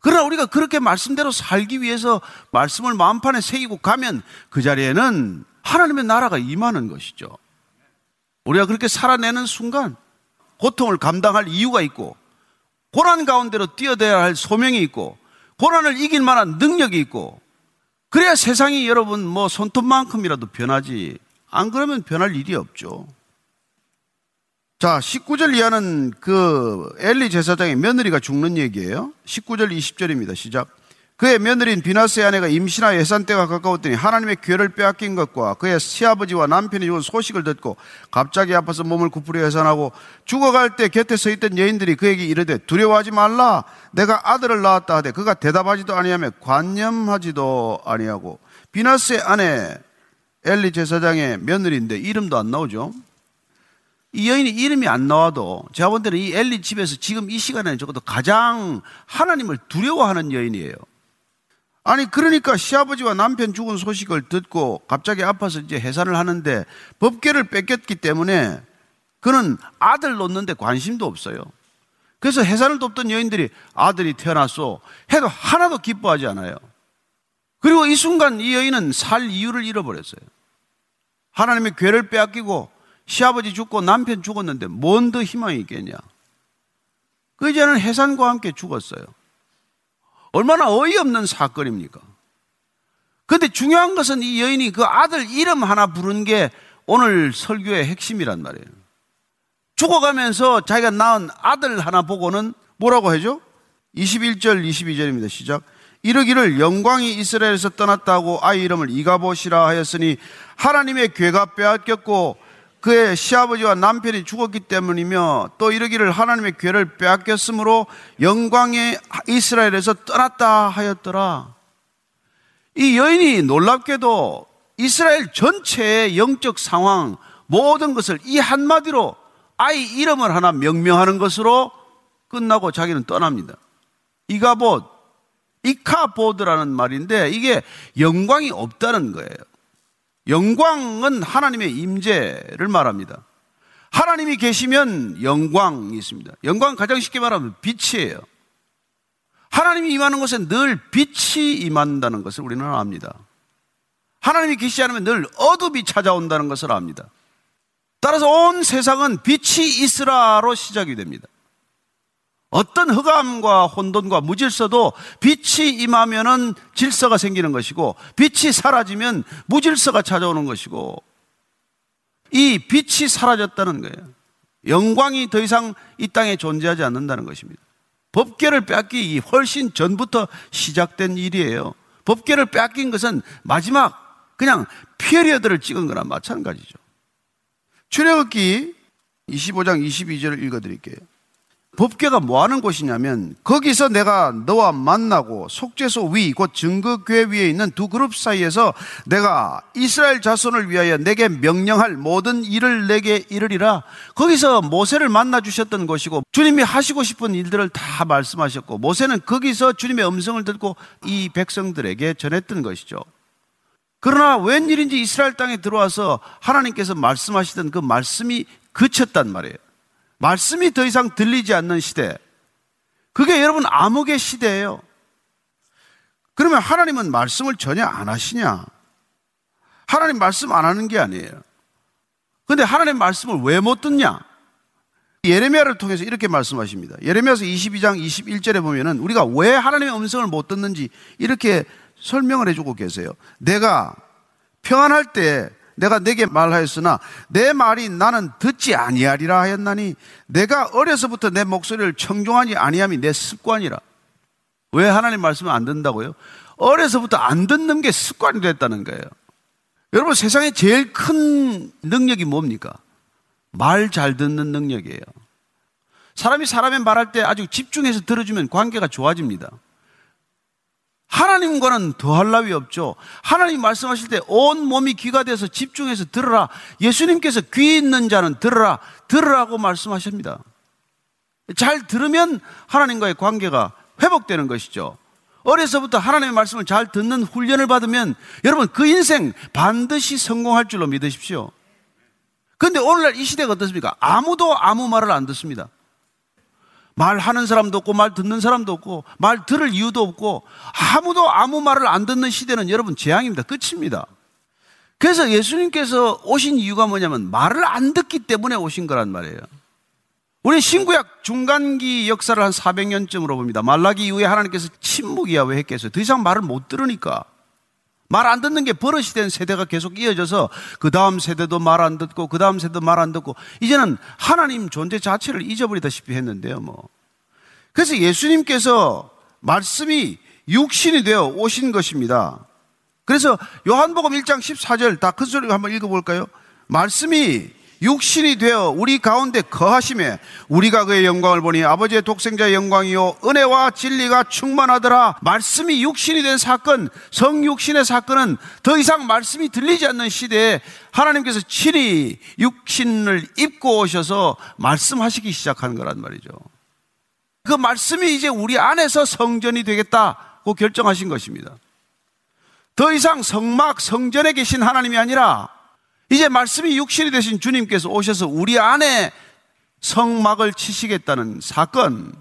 Speaker 3: 그러나 우리가 그렇게 말씀대로 살기 위해서 말씀을 마음판에 새기고 가면 그 자리에는 하나님의 나라가 임하는 것이죠. 우리가 그렇게 살아내는 순간 고통을 감당할 이유가 있고 고난 가운데로 뛰어들어야 할 소명이 있고 고난을 이길 만한 능력이 있고 그래야 세상이 여러분 뭐 손톱만큼이라도 변하지 안 그러면 변할 일이 없죠. 자, 19절 이하는 그 엘리 제사장의 며느리가 죽는 얘기예요. 19절 20절입니다. 시작. 그의 며느리인 비나스의 아내가 임신하 예산 때가 가까웠더니 하나님의 괴를 빼앗긴 것과 그의 시아버지와 남편이 죽은 소식을 듣고 갑자기 아파서 몸을 구부려 해산하고 죽어갈 때 곁에 서 있던 여인들이 그에게 이르되 두려워하지 말라 내가 아들을 낳았다 하되 그가 대답하지도 아니하며 관념하지도 아니하고 비나스의 아내 엘리 제사장의 며느리인데 이름도 안 나오죠. 이 여인이 이름이 안 나와도 제가 본 때는 이 엘리 집에서 지금 이 시간에는 적어도 가장 하나님을 두려워하는 여인이에요. 아니 그러니까 시아버지와 남편 죽은 소식을 듣고 갑자기 아파서 이제 해산을 하는데 법계를 뺏겼기 때문에 그는 아들 놓는데 관심도 없어요. 그래서 해산을 돕던 여인들이 아들이 태어났소 해도 하나도 기뻐하지 않아요. 그리고 이 순간 이 여인은 살 이유를 잃어버렸어요. 하나님의 괴를 빼앗기고 시아버지 죽고 남편 죽었는데 뭔 더 희망이 있겠냐. 그 이제는 해산과 함께 죽었어요. 얼마나 어이없는 사건입니까? 근데 중요한 것은 이 여인이 그 아들 이름 하나 부른 게 오늘 설교의 핵심이란 말이에요. 죽어가면서 자기가 낳은 아들 하나 보고는 뭐라고 하죠? 21절, 22절입니다. 시작. 이르기를 영광이 이스라엘에서 떠났다고 아이 이름을 이가보시라 하였으니 하나님의 괴가 빼앗겼고 그의 시아버지와 남편이 죽었기 때문이며 또 이르기를 하나님의 괴를 빼앗겼으므로 영광의 이스라엘에서 떠났다 하였더라. 이 여인이 놀랍게도 이스라엘 전체의 영적 상황 모든 것을 이 한마디로 아이 이름을 하나 명명하는 것으로 끝나고 자기는 떠납니다. 이가봇, 이카보드라는 말인데 이게 영광이 없다는 거예요. 영광은 하나님의 임재를 말합니다. 하나님이 계시면 영광이 있습니다. 영광 가장 쉽게 말하면 빛이에요. 하나님이 임하는 곳에 늘 빛이 임한다는 것을 우리는 압니다. 하나님이 계시지 않으면 늘 어둠이 찾아온다는 것을 압니다. 따라서 온 세상은 빛이 있으라로 시작이 됩니다. 어떤 흑암과 혼돈과 무질서도 빛이 임하면은 질서가 생기는 것이고 빛이 사라지면 무질서가 찾아오는 것이고 이 빛이 사라졌다는 거예요. 영광이 더 이상 이 땅에 존재하지 않는다는 것입니다. 법계를 뺏기 훨씬 전부터 시작된 일이에요. 법계를 뺏긴 것은 마지막 그냥 피리어드를 찍은 거나 마찬가지죠. 출애굽기 25장 22절을 읽어 드릴게요. 법궤가 뭐 하는 곳이냐면 거기서 내가 너와 만나고 속죄소 위 곧 증거궤 위에 있는 두 그룹 사이에서 내가 이스라엘 자손을 위하여 내게 명령할 모든 일을 내게 이르리라 거기서 모세를 만나 주셨던 것이고 주님이 하시고 싶은 일들을 다 말씀하셨고 모세는 거기서 주님의 음성을 듣고 이 백성들에게 전했던 것이죠. 그러나 웬일인지 이스라엘 땅에 들어와서 하나님께서 말씀하시던 그 말씀이 그쳤단 말이에요. 말씀이 더 이상 들리지 않는 시대. 그게 여러분 암흑의 시대예요. 그러면 하나님은 말씀을 전혀 안 하시냐? 하나님 말씀 안 하는 게 아니에요. 근데 하나님 말씀을 왜 못 듣냐? 예레미야를 통해서 이렇게 말씀하십니다. 예레미야서 22장 21절에 보면은 우리가 왜 하나님의 음성을 못 듣는지 이렇게 설명을 해주고 계세요. 내가 평안할 때 내가 내게 말하였으나 내 말이 나는 듣지 아니하리라 하였나니 내가 어려서부터 내 목소리를 청종하지 아니함이 내 습관이라. 왜 하나님 말씀을 안 듣는다고요? 어려서부터 안 듣는 게 습관이 됐다는 거예요. 여러분 세상에 제일 큰 능력이 뭡니까? 말 잘 듣는 능력이에요. 사람이 사람의 말할 때 아주 집중해서 들어주면 관계가 좋아집니다. 하나님과는 더할 나위 없죠. 하나님 말씀하실 때 온 몸이 귀가 돼서 집중해서 들으라. 예수님께서 귀 있는 자는 들으라. 들으라고 말씀하십니다. 잘 들으면 하나님과의 관계가 회복되는 것이죠. 어려서부터 하나님의 말씀을 잘 듣는 훈련을 받으면 여러분 그 인생 반드시 성공할 줄로 믿으십시오. 그런데 오늘날 이 시대가 어떻습니까? 아무도 아무 말을 안 듣습니다. 말하는 사람도 없고 말 듣는 사람도 없고 말 들을 이유도 없고 아무도 아무 말을 안 듣는 시대는 여러분 재앙입니다. 끝입니다. 그래서 예수님께서 오신 이유가 뭐냐면 말을 안 듣기 때문에 오신 거란 말이에요. 우리 신구약 중간기 역사를 한 400년쯤으로 봅니다. 말라기 이후에 하나님께서 침묵이야 왜 했겠어요? 더 이상 말을 못 들으니까. 말 안 듣는 게 버릇이 된 세대가 계속 이어져서 그 다음 세대도 말 안 듣고 그 다음 세대도 말 안 듣고 이제는 하나님 존재 자체를 잊어버리다시피 했는데요, 뭐. 그래서 예수님께서 말씀이 육신이 되어 오신 것입니다. 그래서 요한복음 1장 14절 다 큰 소리로 한번 읽어볼까요? 말씀이 육신이 되어 우리 가운데 거하심에 우리가 그의 영광을 보니 아버지의 독생자의 영광이요 은혜와 진리가 충만하더라. 말씀이 육신이 된 사건 성육신의 사건은 더 이상 말씀이 들리지 않는 시대에 하나님께서 친히 육신을 입고 오셔서 말씀하시기 시작하는 거란 말이죠. 그 말씀이 이제 우리 안에서 성전이 되겠다고 결정하신 것입니다. 더 이상 성막 성전에 계신 하나님이 아니라 이제 말씀이 육신이 되신 주님께서 오셔서 우리 안에 성막을 치시겠다는 사건.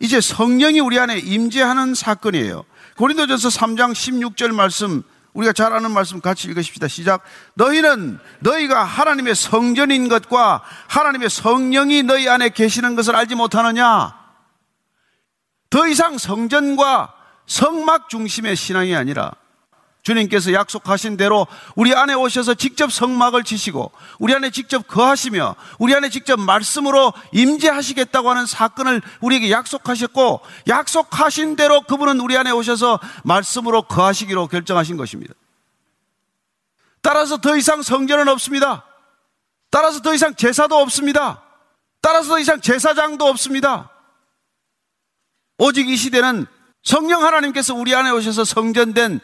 Speaker 3: 이제 성령이 우리 안에 임재하는 사건이에요. 고린도전서 3장 16절 말씀 우리가 잘 아는 말씀 같이 읽으십시다. 시작. 너희는 너희가 하나님의 성전인 것과 하나님의 성령이 너희 안에 계시는 것을 알지 못하느냐? 더 이상 성전과 성막 중심의 신앙이 아니라 주님께서 약속하신 대로 우리 안에 오셔서 직접 성막을 치시고 우리 안에 직접 거하시며 우리 안에 직접 말씀으로 임재하시겠다고 하는 사건을 우리에게 약속하셨고 약속하신 대로 그분은 우리 안에 오셔서 말씀으로 거하시기로 결정하신 것입니다. 따라서 더 이상 성전은 없습니다. 따라서 더 이상 제사도 없습니다. 따라서 더 이상 제사장도 없습니다. 오직 이 시대는 성령 하나님께서 우리 안에 오셔서 성전된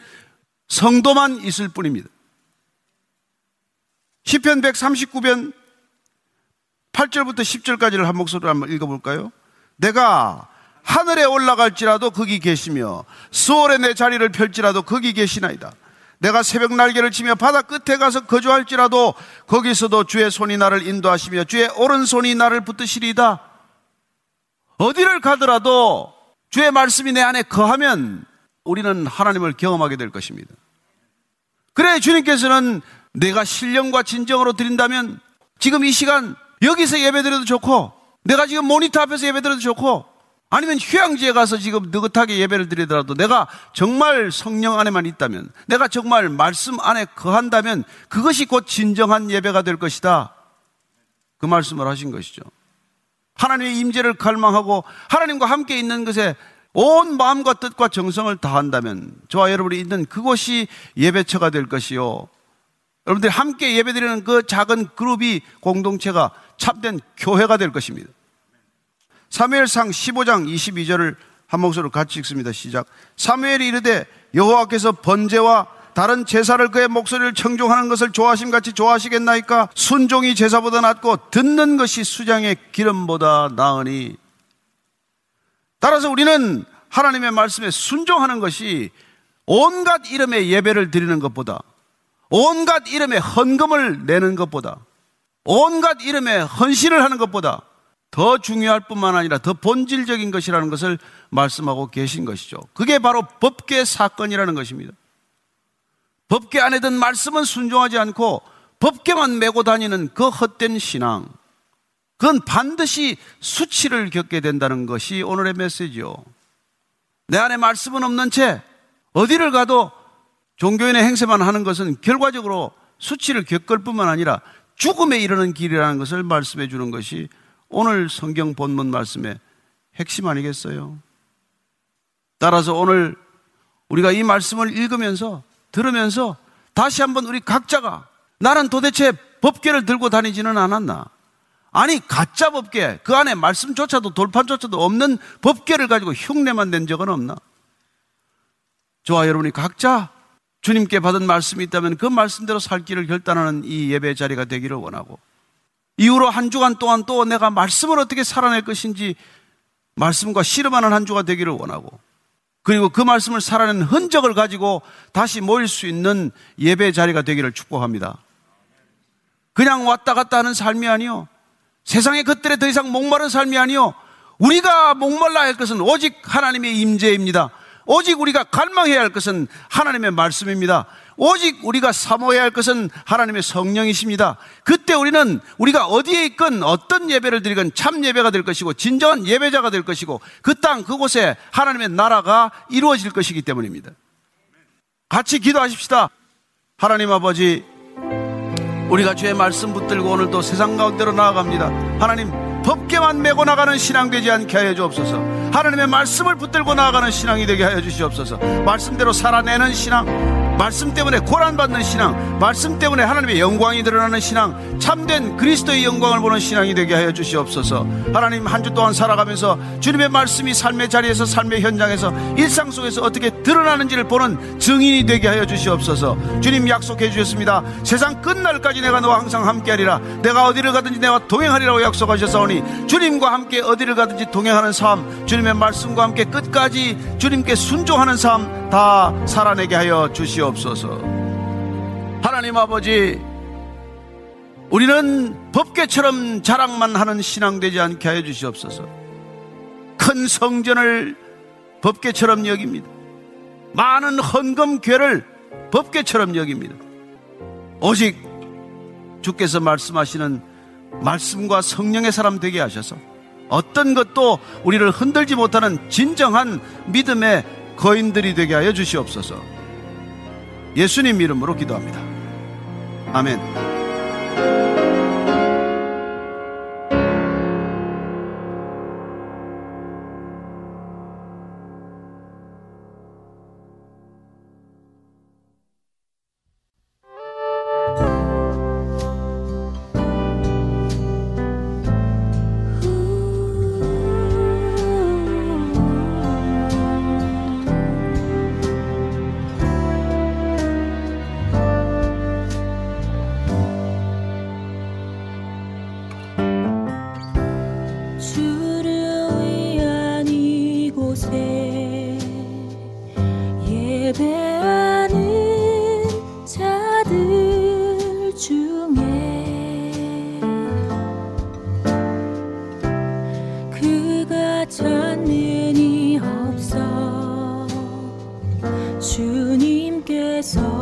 Speaker 3: 성도만 있을 뿐입니다. 시편 139편 8절부터 10절까지를 한 목소리로 한번 읽어볼까요? 내가 하늘에 올라갈지라도 거기 계시며 수월에 내 자리를 펼지라도 거기 계시나이다. 내가 새벽 날개를 치며 바다 끝에 가서 거주할지라도 거기서도 주의 손이 나를 인도하시며 주의 오른손이 나를 붙드시리다. 어디를 가더라도 주의 말씀이 내 안에 거하면 우리는 하나님을 경험하게 될 것입니다. 그래 주님께서는 내가 신령과 진정으로 드린다면 지금 이 시간 여기서 예배드려도 좋고 내가 지금 모니터 앞에서 예배 드려도 좋고 아니면 휴양지에 가서 지금 느긋하게 예배를 드리더라도 내가 정말 성령 안에만 있다면 내가 정말 말씀 안에 거한다면 그것이 곧 진정한 예배가 될 것이다. 그 말씀을 하신 것이죠. 하나님의 임재를 갈망하고 하나님과 함께 있는 것에 온 마음과 뜻과 정성을 다한다면 저와 여러분이 있는 그곳이 예배처가 될 것이요. 여러분들이 함께 예배드리는 그 작은 그룹이 공동체가 참된 교회가 될 것입니다. 사무엘상 15장 22절을 한 목소리로 같이 읽습니다. 시작. 사무엘이 이르되 여호와께서 번제와 다른 제사를 그의 목소리를 청종하는 것을 좋아하심 같이 좋아하시겠나이까? 순종이 제사보다 낫고 듣는 것이 수장의 기름보다 나으니. 따라서 우리는 하나님의 말씀에 순종하는 것이 온갖 이름의 예배를 드리는 것보다 온갖 이름의 헌금을 내는 것보다 온갖 이름의 헌신을 하는 것보다 더 중요할 뿐만 아니라 더 본질적인 것이라는 것을 말씀하고 계신 것이죠. 그게 바로 법계 사건이라는 것입니다. 법계 안에 든 말씀은 순종하지 않고 법계만 메고 다니는 그 헛된 신앙. 그건 반드시 수치를 겪게 된다는 것이 오늘의 메시지요. 내 안에 말씀은 없는 채 어디를 가도 종교인의 행세만 하는 것은 결과적으로 수치를 겪을 뿐만 아니라 죽음에 이르는 길이라는 것을 말씀해 주는 것이 오늘 성경 본문 말씀의 핵심 아니겠어요? 따라서 오늘 우리가 이 말씀을 읽으면서 들으면서 다시 한번 우리 각자가 나는 도대체 법계를 들고 다니지는 않았나? 아니 가짜 법계 그 안에 말씀조차도 돌판조차도 없는 법계를 가지고 흉내만 낸 적은 없나? 저와 여러분이 각자 주님께 받은 말씀이 있다면 그 말씀대로 살 길을 결단하는 이 예배 자리가 되기를 원하고 이후로 한 주간 동안 또 내가 말씀을 어떻게 살아낼 것인지 말씀과 씨름하는 한 주가 되기를 원하고 그리고 그 말씀을 살아낸 흔적을 가지고 다시 모일 수 있는 예배 자리가 되기를 축복합니다. 그냥 왔다 갔다 하는 삶이 아니요. 세상의 것들에 더 이상 목마른 삶이 아니요. 우리가 목말라야 할 것은 오직 하나님의 임재입니다. 오직 우리가 갈망해야 할 것은 하나님의 말씀입니다. 오직 우리가 사모해야 할 것은 하나님의 성령이십니다. 그때 우리는 우리가 어디에 있건 어떤 예배를 드리건 참 예배가 될 것이고 진정한 예배자가 될 것이고 그 땅 그곳에 하나님의 나라가 이루어질 것이기 때문입니다. 같이 기도하십시다. 하나님 아버지, 우리가 주의 말씀 붙들고 오늘도 세상 가운데로 나아갑니다. 하나님, 법계만 메고 나가는 신앙 되지 않게 하여 주옵소서. 하나님의 말씀을 붙들고 나아가는 신앙이 되게 하여 주시옵소서. 말씀대로 살아내는 신앙, 말씀 때문에 고난받는 신앙, 말씀 때문에 하나님의 영광이 드러나는 신앙, 참된 그리스도의 영광을 보는 신앙이 되게 하여 주시옵소서. 하나님 한 주 동안 살아가면서 주님의 말씀이 삶의 자리에서 삶의 현장에서 일상 속에서 어떻게 드러나는지를 보는 증인이 되게 하여 주시옵소서. 주님 약속해 주셨습니다. 세상 끝날까지 내가 너와 항상 함께하리라. 내가 어디를 가든지 내가 동행하리라고 약속하셨사오니 주님과 함께 어디를 가든지 동행하는 삶, 주님의 말씀과 함께 끝까지 주님께 순종하는 삶 다 살아내게 하여 주시옵소서. 하나님 아버지, 우리는 법계처럼 자랑만 하는 신앙 되지 않게 하여 주시옵소서. 큰 성전을 법계처럼 여깁니다. 많은 헌금괴를 법계처럼 여깁니다. 오직 주께서 말씀하시는 말씀과 성령의 사람 되게 하셔서 어떤 것도 우리를 흔들지 못하는 진정한 믿음의 거인들이 되게 하여 주시옵소서. 예수님 이름으로 기도합니다. 아멘. 찾는 이 없어.
Speaker 4: 주님께서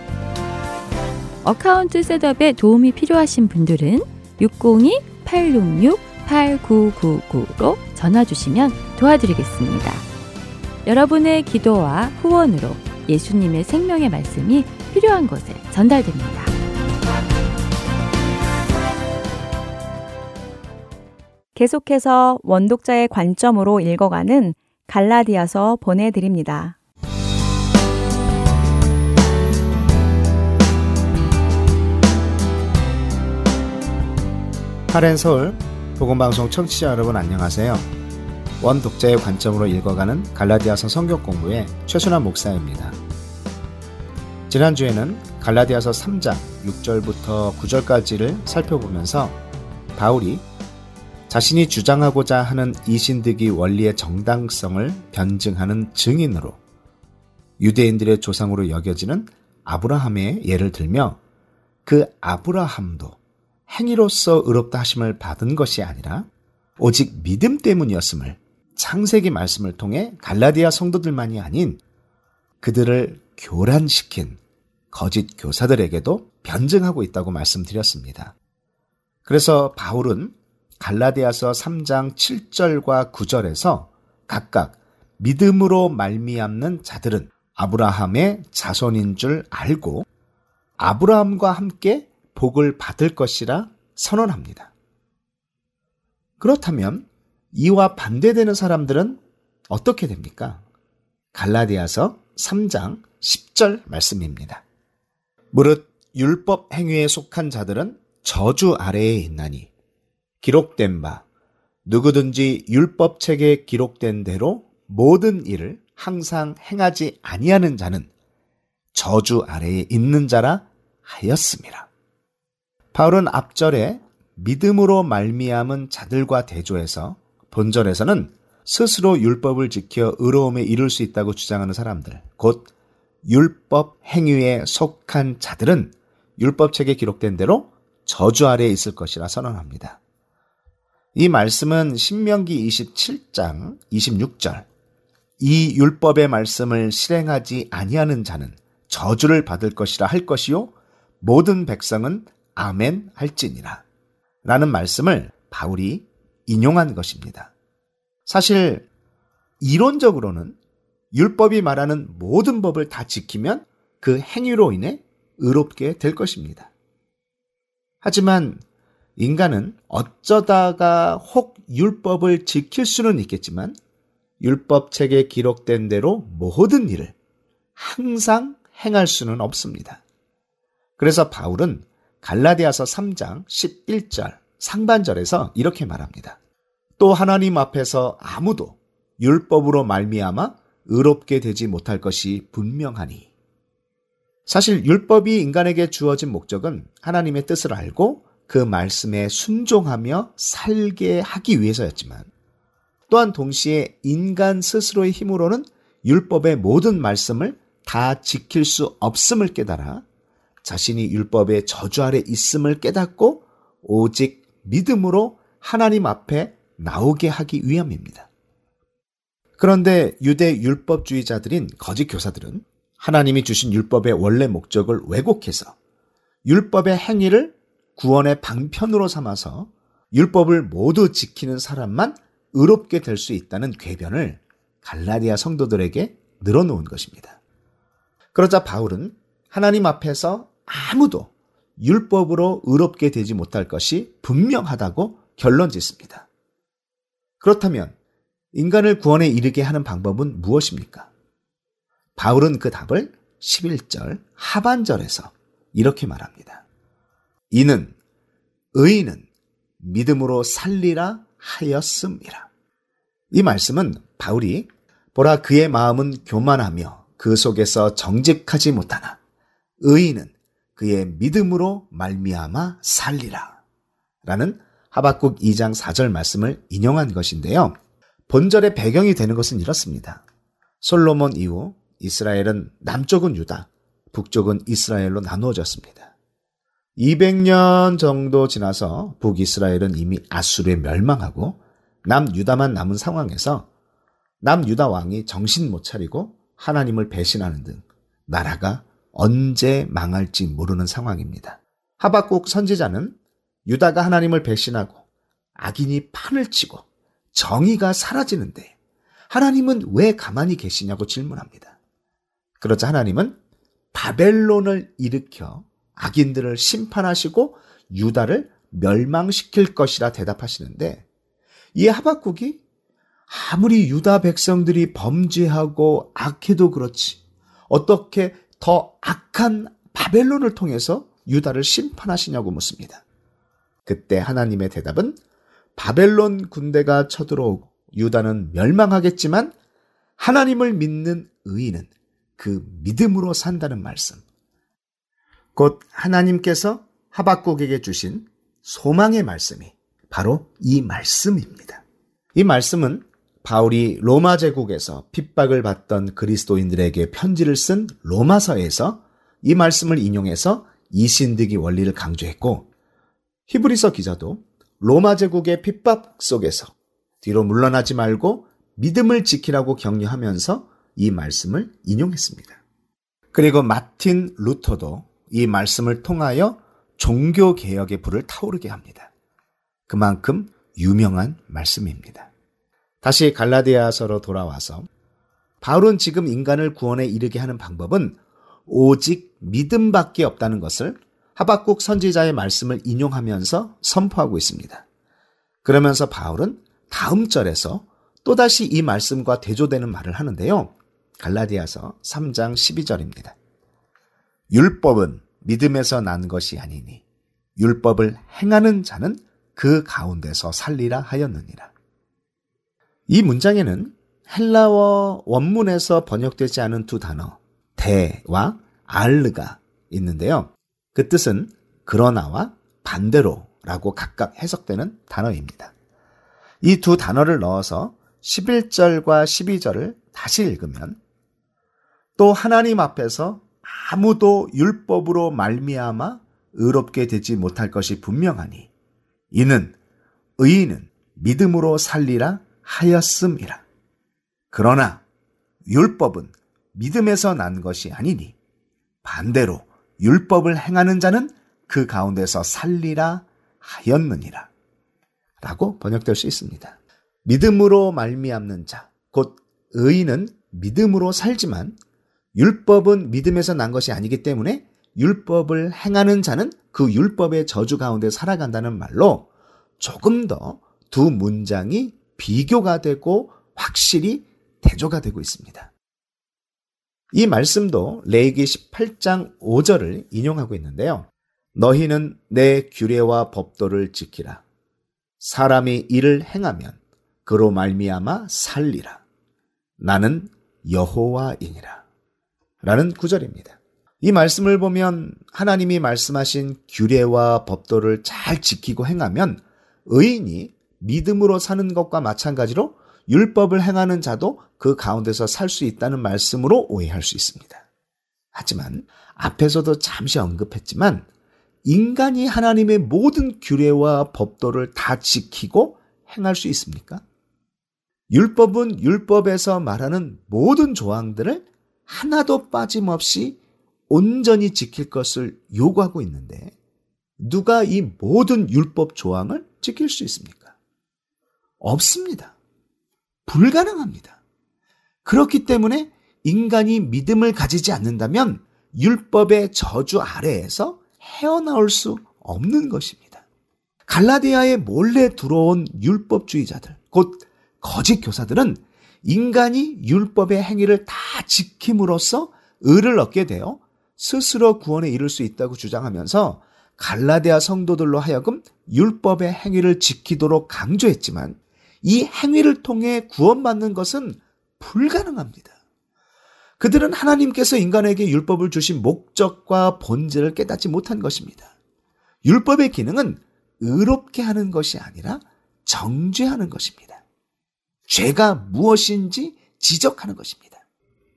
Speaker 4: account setup에 도움이 필요하신 분들은 602-866-8999로 전화 주시면 도와드리겠습니다. 여러분의 기도와 후원으로 예수님의 생명의 말씀이 필요한 곳에 전달됩니다.
Speaker 2: 계속해서 원독자의 관점으로 읽어가는 갈라디아서 보내드립니다.
Speaker 5: 하렌 서울 복음방송 청취자 여러분 안녕하세요. 원 독자의 관점으로 읽어가는 갈라디아서 성경 공부의 최순환 목사입니다. 지난주에는 갈라디아서 3장 6절부터 9절까지를 살펴보면서 바울이 자신이 주장하고자 하는 이신득이 원리의 정당성을 변증하는 증인으로 유대인들의 조상으로 여겨지는 아브라함의 예를 들며 그 아브라함도 행위로서 의롭다 하심을 받은 것이 아니라 오직 믿음 때문이었음을 창세기 말씀을 통해 갈라디아 성도들만이 아닌 그들을 교란시킨 거짓 교사들에게도 변증하고 있다고 말씀드렸습니다. 그래서 바울은 갈라디아서 3장 7절과 9절에서 각각 믿음으로 말미암는 자들은 아브라함의 자손인 줄 알고 아브라함과 함께 복을 받을 것이라 선언합니다. 그렇다면 이와 반대되는 사람들은 어떻게 됩니까? 갈라디아서 3장 10절 말씀입니다. 무릇 율법 행위에 속한 자들은 저주 아래에 있나니 기록된 바 누구든지 율법 책에 기록된 대로 모든 일을 항상 행하지 아니하는 자는 저주 아래에 있는 자라 하였습니다. 바울은 앞절에 믿음으로 말미암은 자들과 대조해서 본절에서는 스스로 율법을 지켜 의로움에 이룰 수 있다고 주장하는 사람들, 곧 율법 행위에 속한 자들은 율법책에 기록된 대로 저주 아래에 있을 것이라 선언합니다. 이 말씀은 신명기 27장 26절 이 율법의 말씀을 실행하지 아니하는 자는 저주를 받을 것이라 할 것이요 모든 백성은 아멘 할지니라 라는 말씀을 바울이 인용한 것입니다. 사실 이론적으로는 율법이 말하는 모든 법을 다 지키면 그 행위로 인해 의롭게 될 것입니다. 하지만 인간은 어쩌다가 혹 율법을 지킬 수는 있겠지만 율법책에 기록된 대로 모든 일을 항상 행할 수는 없습니다. 그래서 바울은 갈라디아서 3장 11절 상반절에서 이렇게 말합니다. 또 하나님 앞에서 아무도 율법으로 말미암아 의롭게 되지 못할 것이 분명하니 사실 율법이 인간에게 주어진 목적은 하나님의 뜻을 알고 그 말씀에 순종하며 살게 하기 위해서였지만 또한 동시에 인간 스스로의 힘으로는 율법의 모든 말씀을 다 지킬 수 없음을 깨달아 자신이 율법의 저주 아래 있음을 깨닫고 오직 믿음으로 하나님 앞에 나오게 하기 위함입니다. 그런데 유대 율법주의자들인 거짓 교사들은 하나님이 주신 율법의 원래 목적을 왜곡해서 율법의 행위를 구원의 방편으로 삼아서 율법을 모두 지키는 사람만 의롭게 될 수 있다는 궤변을 갈라디아 성도들에게 늘어놓은 것입니다. 그러자 바울은 하나님 앞에서 아무도 율법으로 의롭게 되지 못할 것이 분명하다고 결론 짓습니다. 그렇다면 인간을 구원에 이르게 하는 방법은 무엇입니까? 바울은 그 답을 11절 하반절에서 이렇게 말합니다. 이는 의인은 믿음으로 살리라 하였음이라. 이 말씀은 바울이 보라 그의 마음은 교만하며 그 속에서 정직하지 못하나 의인은 그의 믿음으로 말미암아 살리라. 라는 하박국 2장 4절 말씀을 인용한 것인데요. 본절의 배경이 되는 것은 이렇습니다. 솔로몬 이후 이스라엘은 남쪽은 유다, 북쪽은 이스라엘로 나누어졌습니다. 200년 정도 지나서 북이스라엘은 이미 아수르에 멸망하고 남유다만 남은 상황에서 남유다 왕이 정신 못 차리고 하나님을 배신하는 등 나라가 언제 망할지 모르는 상황입니다. 하박국 선지자는 유다가 하나님을 배신하고 악인이 판을 치고 정의가 사라지는데 하나님은 왜 가만히 계시냐고 질문합니다. 그러자 하나님은 바벨론을 일으켜 악인들을 심판하시고 유다를 멸망시킬 것이라 대답하시는데 이 하박국이 아무리 유다 백성들이 범죄하고 악해도 그렇지 어떻게 더 악한 바벨론을 통해서 유다를 심판하시냐고 묻습니다. 그때 하나님의 대답은 바벨론 군대가 쳐들어오고 유다는 멸망하겠지만 하나님을 믿는 의인은 그 믿음으로 산다는 말씀. 곧 하나님께서 하박국에게 주신 소망의 말씀이 바로 이 말씀입니다. 이 말씀은 바울이 로마 제국에서 핍박을 받던 그리스도인들에게 편지를 쓴 로마서에서 이 말씀을 인용해서 이신득이 원리를 강조했고 히브리서 기자도 로마 제국의 핍박 속에서 뒤로 물러나지 말고 믿음을 지키라고 격려하면서 이 말씀을 인용했습니다. 그리고 마틴 루터도 이 말씀을 통하여 종교 개혁의 불을 타오르게 합니다. 그만큼 유명한 말씀입니다. 다시 갈라디아서로 돌아와서 바울은 지금 인간을 구원에 이르게 하는 방법은 오직 믿음밖에 없다는 것을 하박국 선지자의 말씀을 인용하면서 선포하고 있습니다. 그러면서 바울은 다음 절에서 또다시 이 말씀과 대조되는 말을 하는데요. 갈라디아서 3장 12절입니다. 율법은 믿음에서 난 것이 아니니 율법을 행하는 자는 그 가운데서 살리라 하였느니라. 이 문장에는 헬라어 원문에서 번역되지 않은 두 단어 대와 알르가 있는데요. 그 뜻은 그러나와 반대로라고 각각 해석되는 단어입니다. 이 두 단어를 넣어서 11절과 12절을 다시 읽으면 또 하나님 앞에서 아무도 율법으로 말미암아 의롭게 되지 못할 것이 분명하니 이는 의인은 믿음으로 살리라 하였음이라. 그러나 율법은 믿음에서 난 것이 아니니 반대로 율법을 행하는 자는 그 가운데서 살리라 하였느니라. 라고 번역될 수 있습니다. 믿음으로 말미암는 자, 곧 의인은 믿음으로 살지만 율법은 믿음에서 난 것이 아니기 때문에 율법을 행하는 자는 그 율법의 저주 가운데 살아간다는 말로 조금 더 두 문장이 비교가 되고 확실히 대조가 되고 있습니다. 이 말씀도 레이기 18장 5절을 인용하고 있는데요. 너희는 내 규례와 법도를 지키라. 사람이 이를 행하면 그로 말미암아 살리라. 나는 여호와이니라. 라는 구절입니다. 이 말씀을 보면 하나님이 말씀하신 규례와 법도를 잘 지키고 행하면 의인이 믿음으로 사는 것과 마찬가지로 율법을 행하는 자도 그 가운데서 살 수 있다는 말씀으로 오해할 수 있습니다. 하지만 앞에서도 잠시 언급했지만 인간이 하나님의 모든 규례와 법도를 다 지키고 행할 수 있습니까? 율법은 율법에서 말하는 모든 조항들을 하나도 빠짐없이 온전히 지킬 것을 요구하고 있는데 누가 이 모든 율법 조항을 지킬 수 있습니까? 없습니다. 불가능합니다. 그렇기 때문에 인간이 믿음을 가지지 않는다면 율법의 저주 아래에서 헤어나올 수 없는 것입니다. 갈라디아에 몰래 들어온 율법주의자들, 곧 거짓 교사들은 인간이 율법의 행위를 다 지킴으로써 의를 얻게 되어 스스로 구원에 이를 수 있다고 주장하면서 갈라디아 성도들로 하여금 율법의 행위를 지키도록 강조했지만 이 행위를 통해 구원받는 것은 불가능합니다. 그들은 하나님께서 인간에게 율법을 주신 목적과 본질을 깨닫지 못한 것입니다. 율법의 기능은 의롭게 하는 것이 아니라 정죄하는 것입니다. 죄가 무엇인지 지적하는 것입니다.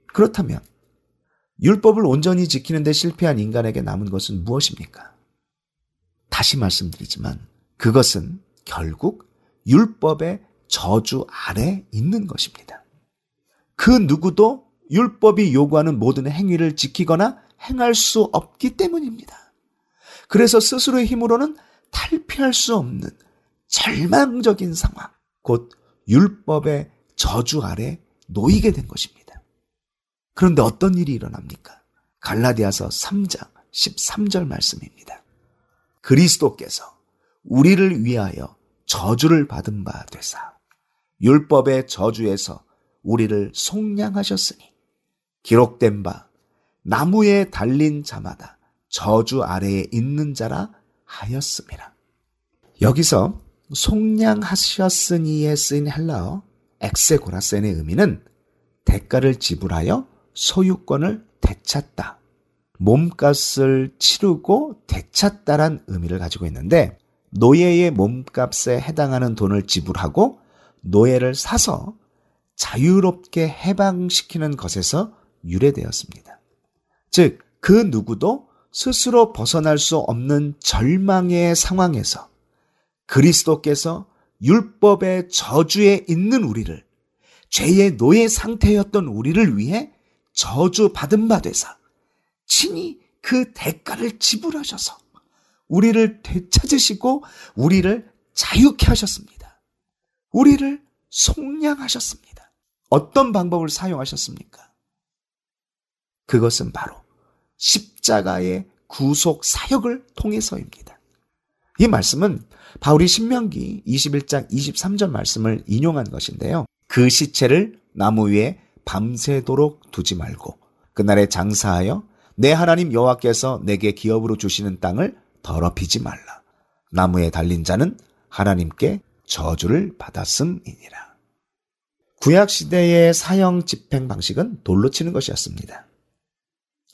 Speaker 5: 그렇다면 율법을 온전히 지키는데 실패한 인간에게 남은 것은 무엇입니까? 다시 말씀드리지만 그것은 결국 율법의 저주 아래 있는 것입니다. 그 누구도 율법이 요구하는 모든 행위를 지키거나 행할 수 없기 때문입니다. 그래서 스스로의 힘으로는 탈피할 수 없는 절망적인 상황, 곧 율법의 저주 아래 놓이게 된 것입니다. 그런데 어떤 일이 일어납니까? 갈라디아서 3장 13절 말씀입니다. 그리스도께서 우리를 위하여 저주를 받은 바 되사 율법의 저주에서 우리를 속량하셨으니 기록된 바 나무에 달린 자마다 저주 아래에 있는 자라 하였습니다. 여기서 속량하셨으니에 쓰인 헬라어 엑세고라센의 의미는 대가를 지불하여 소유권을 되찾다. 몸값을 치르고 되찾다란 의미를 가지고 있는데 노예의 몸값에 해당하는 돈을 지불하고 노예를 사서 자유롭게 해방시키는 것에서 유래되었습니다. 즉, 그 누구도 스스로 벗어날 수 없는 절망의 상황에서 그리스도께서 율법의 저주에 있는 우리를 죄의 노예 상태였던 우리를 위해 저주 받은 바 되사 친히 그 대가를 지불하셔서 우리를 되찾으시고 우리를 자유케 하셨습니다. 우리를 속량하셨습니다. 어떤 방법을 사용하셨습니까? 그것은 바로 십자가의 구속 사역을 통해서입니다. 이 말씀은 바울이 신명기 21장 23절 말씀을 인용한 것인데요. 그 시체를 나무 위에 밤새도록 두지 말고 그날에 장사하여 내 하나님 여호와께서 내게 기업으로 주시는 땅을 더럽히지 말라. 나무에 달린 자는 하나님께 저주를 받았음이니라. 구약 시대의 사형 집행 방식은 돌로 치는 것이었습니다.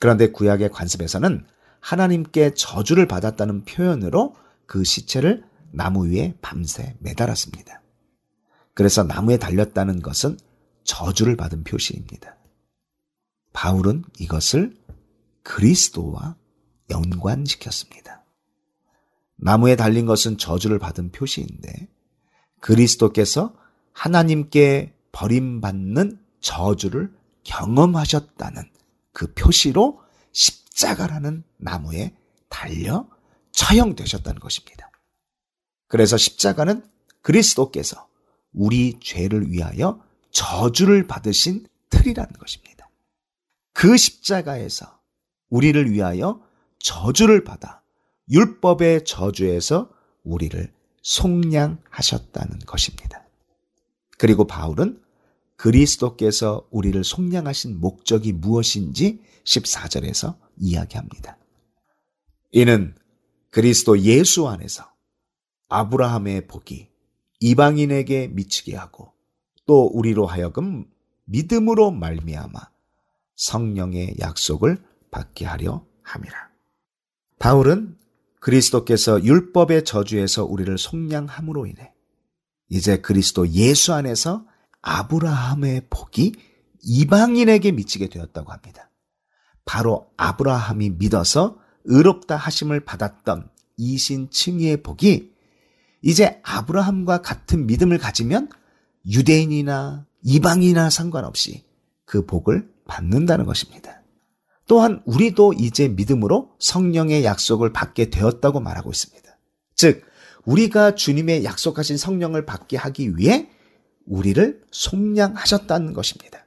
Speaker 5: 그런데 구약의 관습에서는 하나님께 저주를 받았다는 표현으로 그 시체를 나무 위에 밤새 매달았습니다. 그래서 나무에 달렸다는 것은 저주를 받은 표시입니다. 바울은 이것을 그리스도와 연관시켰습니다. 나무에 달린 것은 저주를 받은 표시인데 그리스도께서 하나님께 버림받는 저주를 경험하셨다는 그 표시로 십자가라는 나무에 달려 처형되셨다는 것입니다. 그래서 십자가는 그리스도께서 우리 죄를 위하여 저주를 받으신 틀이라는 것입니다. 그 십자가에서 우리를 위하여 저주를 받아 율법의 저주에서 우리를 속량하셨다는 것입니다. 그리고 바울은 그리스도께서 우리를 속량하신 목적이 무엇인지 14절에서 이야기합니다. 이는 그리스도 예수 안에서 아브라함의 복이 이방인에게 미치게 하고 또 우리로 하여금 믿음으로 말미암아 성령의 약속을 받게 하려 함이라. 바울은 그리스도께서 율법의 저주에서 우리를 속량함으로 인해 이제 그리스도 예수 안에서 아브라함의 복이 이방인에게 미치게 되었다고 합니다. 바로 아브라함이 믿어서 의롭다 하심을 받았던 이신 칭의의 복이 이제 아브라함과 같은 믿음을 가지면 유대인이나 이방이나 상관없이 그 복을 받는다는 것입니다. 또한 우리도 이제 믿음으로 성령의 약속을 받게 되었다고 말하고 있습니다. 즉, 우리가 주님의 약속하신 성령을 받게 하기 위해 우리를 속량하셨다는 것입니다.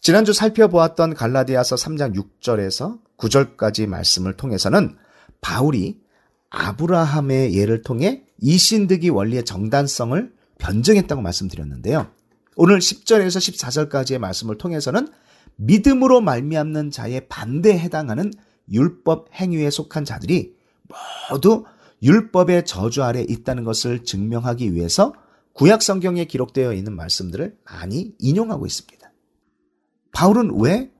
Speaker 5: 지난주 살펴보았던 갈라디아서 3장 6절에서 9절까지 말씀을 통해서는 바울이 아브라함의 예를 통해 이신득이 원리의 정단성을 변증했다고 말씀드렸는데요. 오늘 10절에서 14절까지의 말씀을 통해서는 믿음으로 말미암는 자의 반대에 해당하는 율법 행위에 속한 자들이 모두 율법의 저주 아래 있다는 것을 증명하기 위해서 구약 성경에 기록되어 있는 말씀들을 많이 인용하고 있습니다. 바울은 왜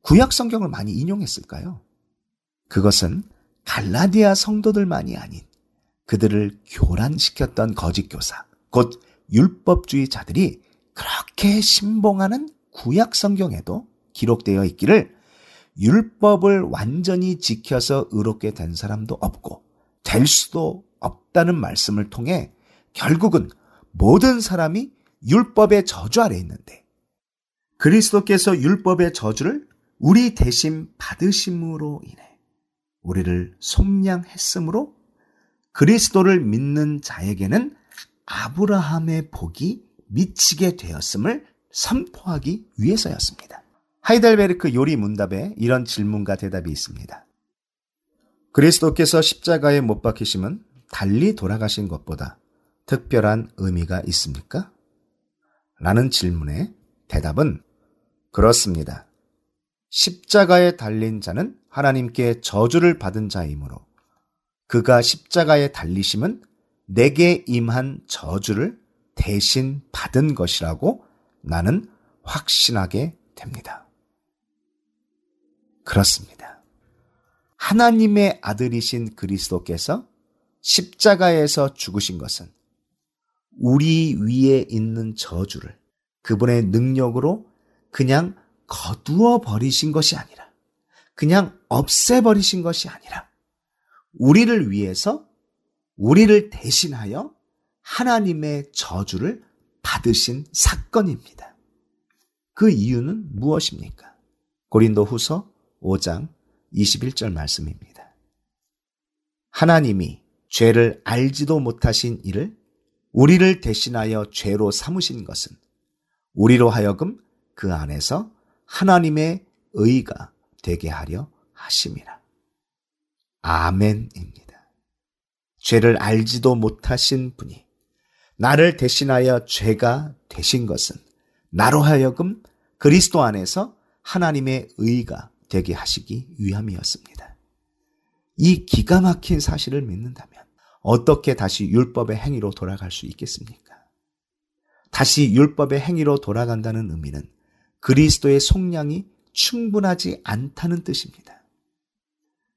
Speaker 5: 구약 성경을 많이 인용했을까요? 그것은 갈라디아 성도들만이 아닌 그들을 교란시켰던 거짓 교사, 곧 율법주의자들이 그렇게 신봉하는 구약 성경에도 기록되어 있기를 율법을 완전히 지켜서 의롭게 된 사람도 없고 될 수도 없다는 말씀을 통해 결국은 모든 사람이 율법의 저주 아래 있는데 그리스도께서 율법의 저주를 우리 대신 받으심으로 인해 우리를 속량했으므로 그리스도를 믿는 자에게는 아브라함의 복이 미치게 되었음을 선포하기 위해서였습니다. 하이델베르크 요리 문답에 이런 질문과 대답이 있습니다. 그리스도께서 십자가에 못 박히심은 달리 돌아가신 것보다 특별한 의미가 있습니까? 라는 질문에 대답은 그렇습니다. 십자가에 달린 자는 하나님께 저주를 받은 자이므로 그가 십자가에 달리심은 내게 임한 저주를 대신 받은 것이라고 나는 확신하게 됩니다. 그렇습니다. 하나님의 아들이신 그리스도께서 십자가에서 죽으신 것은 우리 위에 있는 저주를 그분의 능력으로 그냥 거두어 버리신 것이 아니라 그냥 없애버리신 것이 아니라 우리를 위해서 우리를 대신하여 하나님의 저주를 받으신 사건입니다. 그 이유는 무엇입니까? 고린도 후서 5장 21절 말씀입니다. 하나님이 죄를 알지도 못하신 이를 우리를 대신하여 죄로 삼으신 것은 우리로 하여금 그 안에서 하나님의 의가 되게 하려 하심이라. 아멘입니다. 죄를 알지도 못하신 분이 나를 대신하여 죄가 되신 것은 나로 하여금 그리스도 안에서 하나님의 의가 되게 하시기 위함이었습니다. 이 기가 막힌 사실을 믿는다면 어떻게 다시 율법의 행위로 돌아갈 수 있겠습니까? 다시 율법의 행위로 돌아간다는 의미는 그리스도의 속량이 충분하지 않다는 뜻입니다.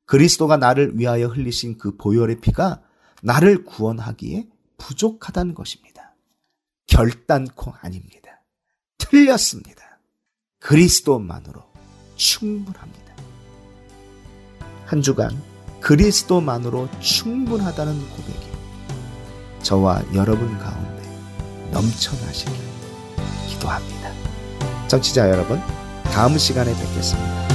Speaker 5: 그리스도가 나를 위하여 흘리신 그 보혈의 피가 나를 구원하기에 부족하다는 것입니다. 결단코 아닙니다. 틀렸습니다. 그리스도만으로 충분합니다. 한 주간 그리스도만으로 충분하다는 고백이 저와 여러분 가운데 넘쳐나시길 기도합니다. 정치자 여러분, 다음 시간에 뵙겠습니다.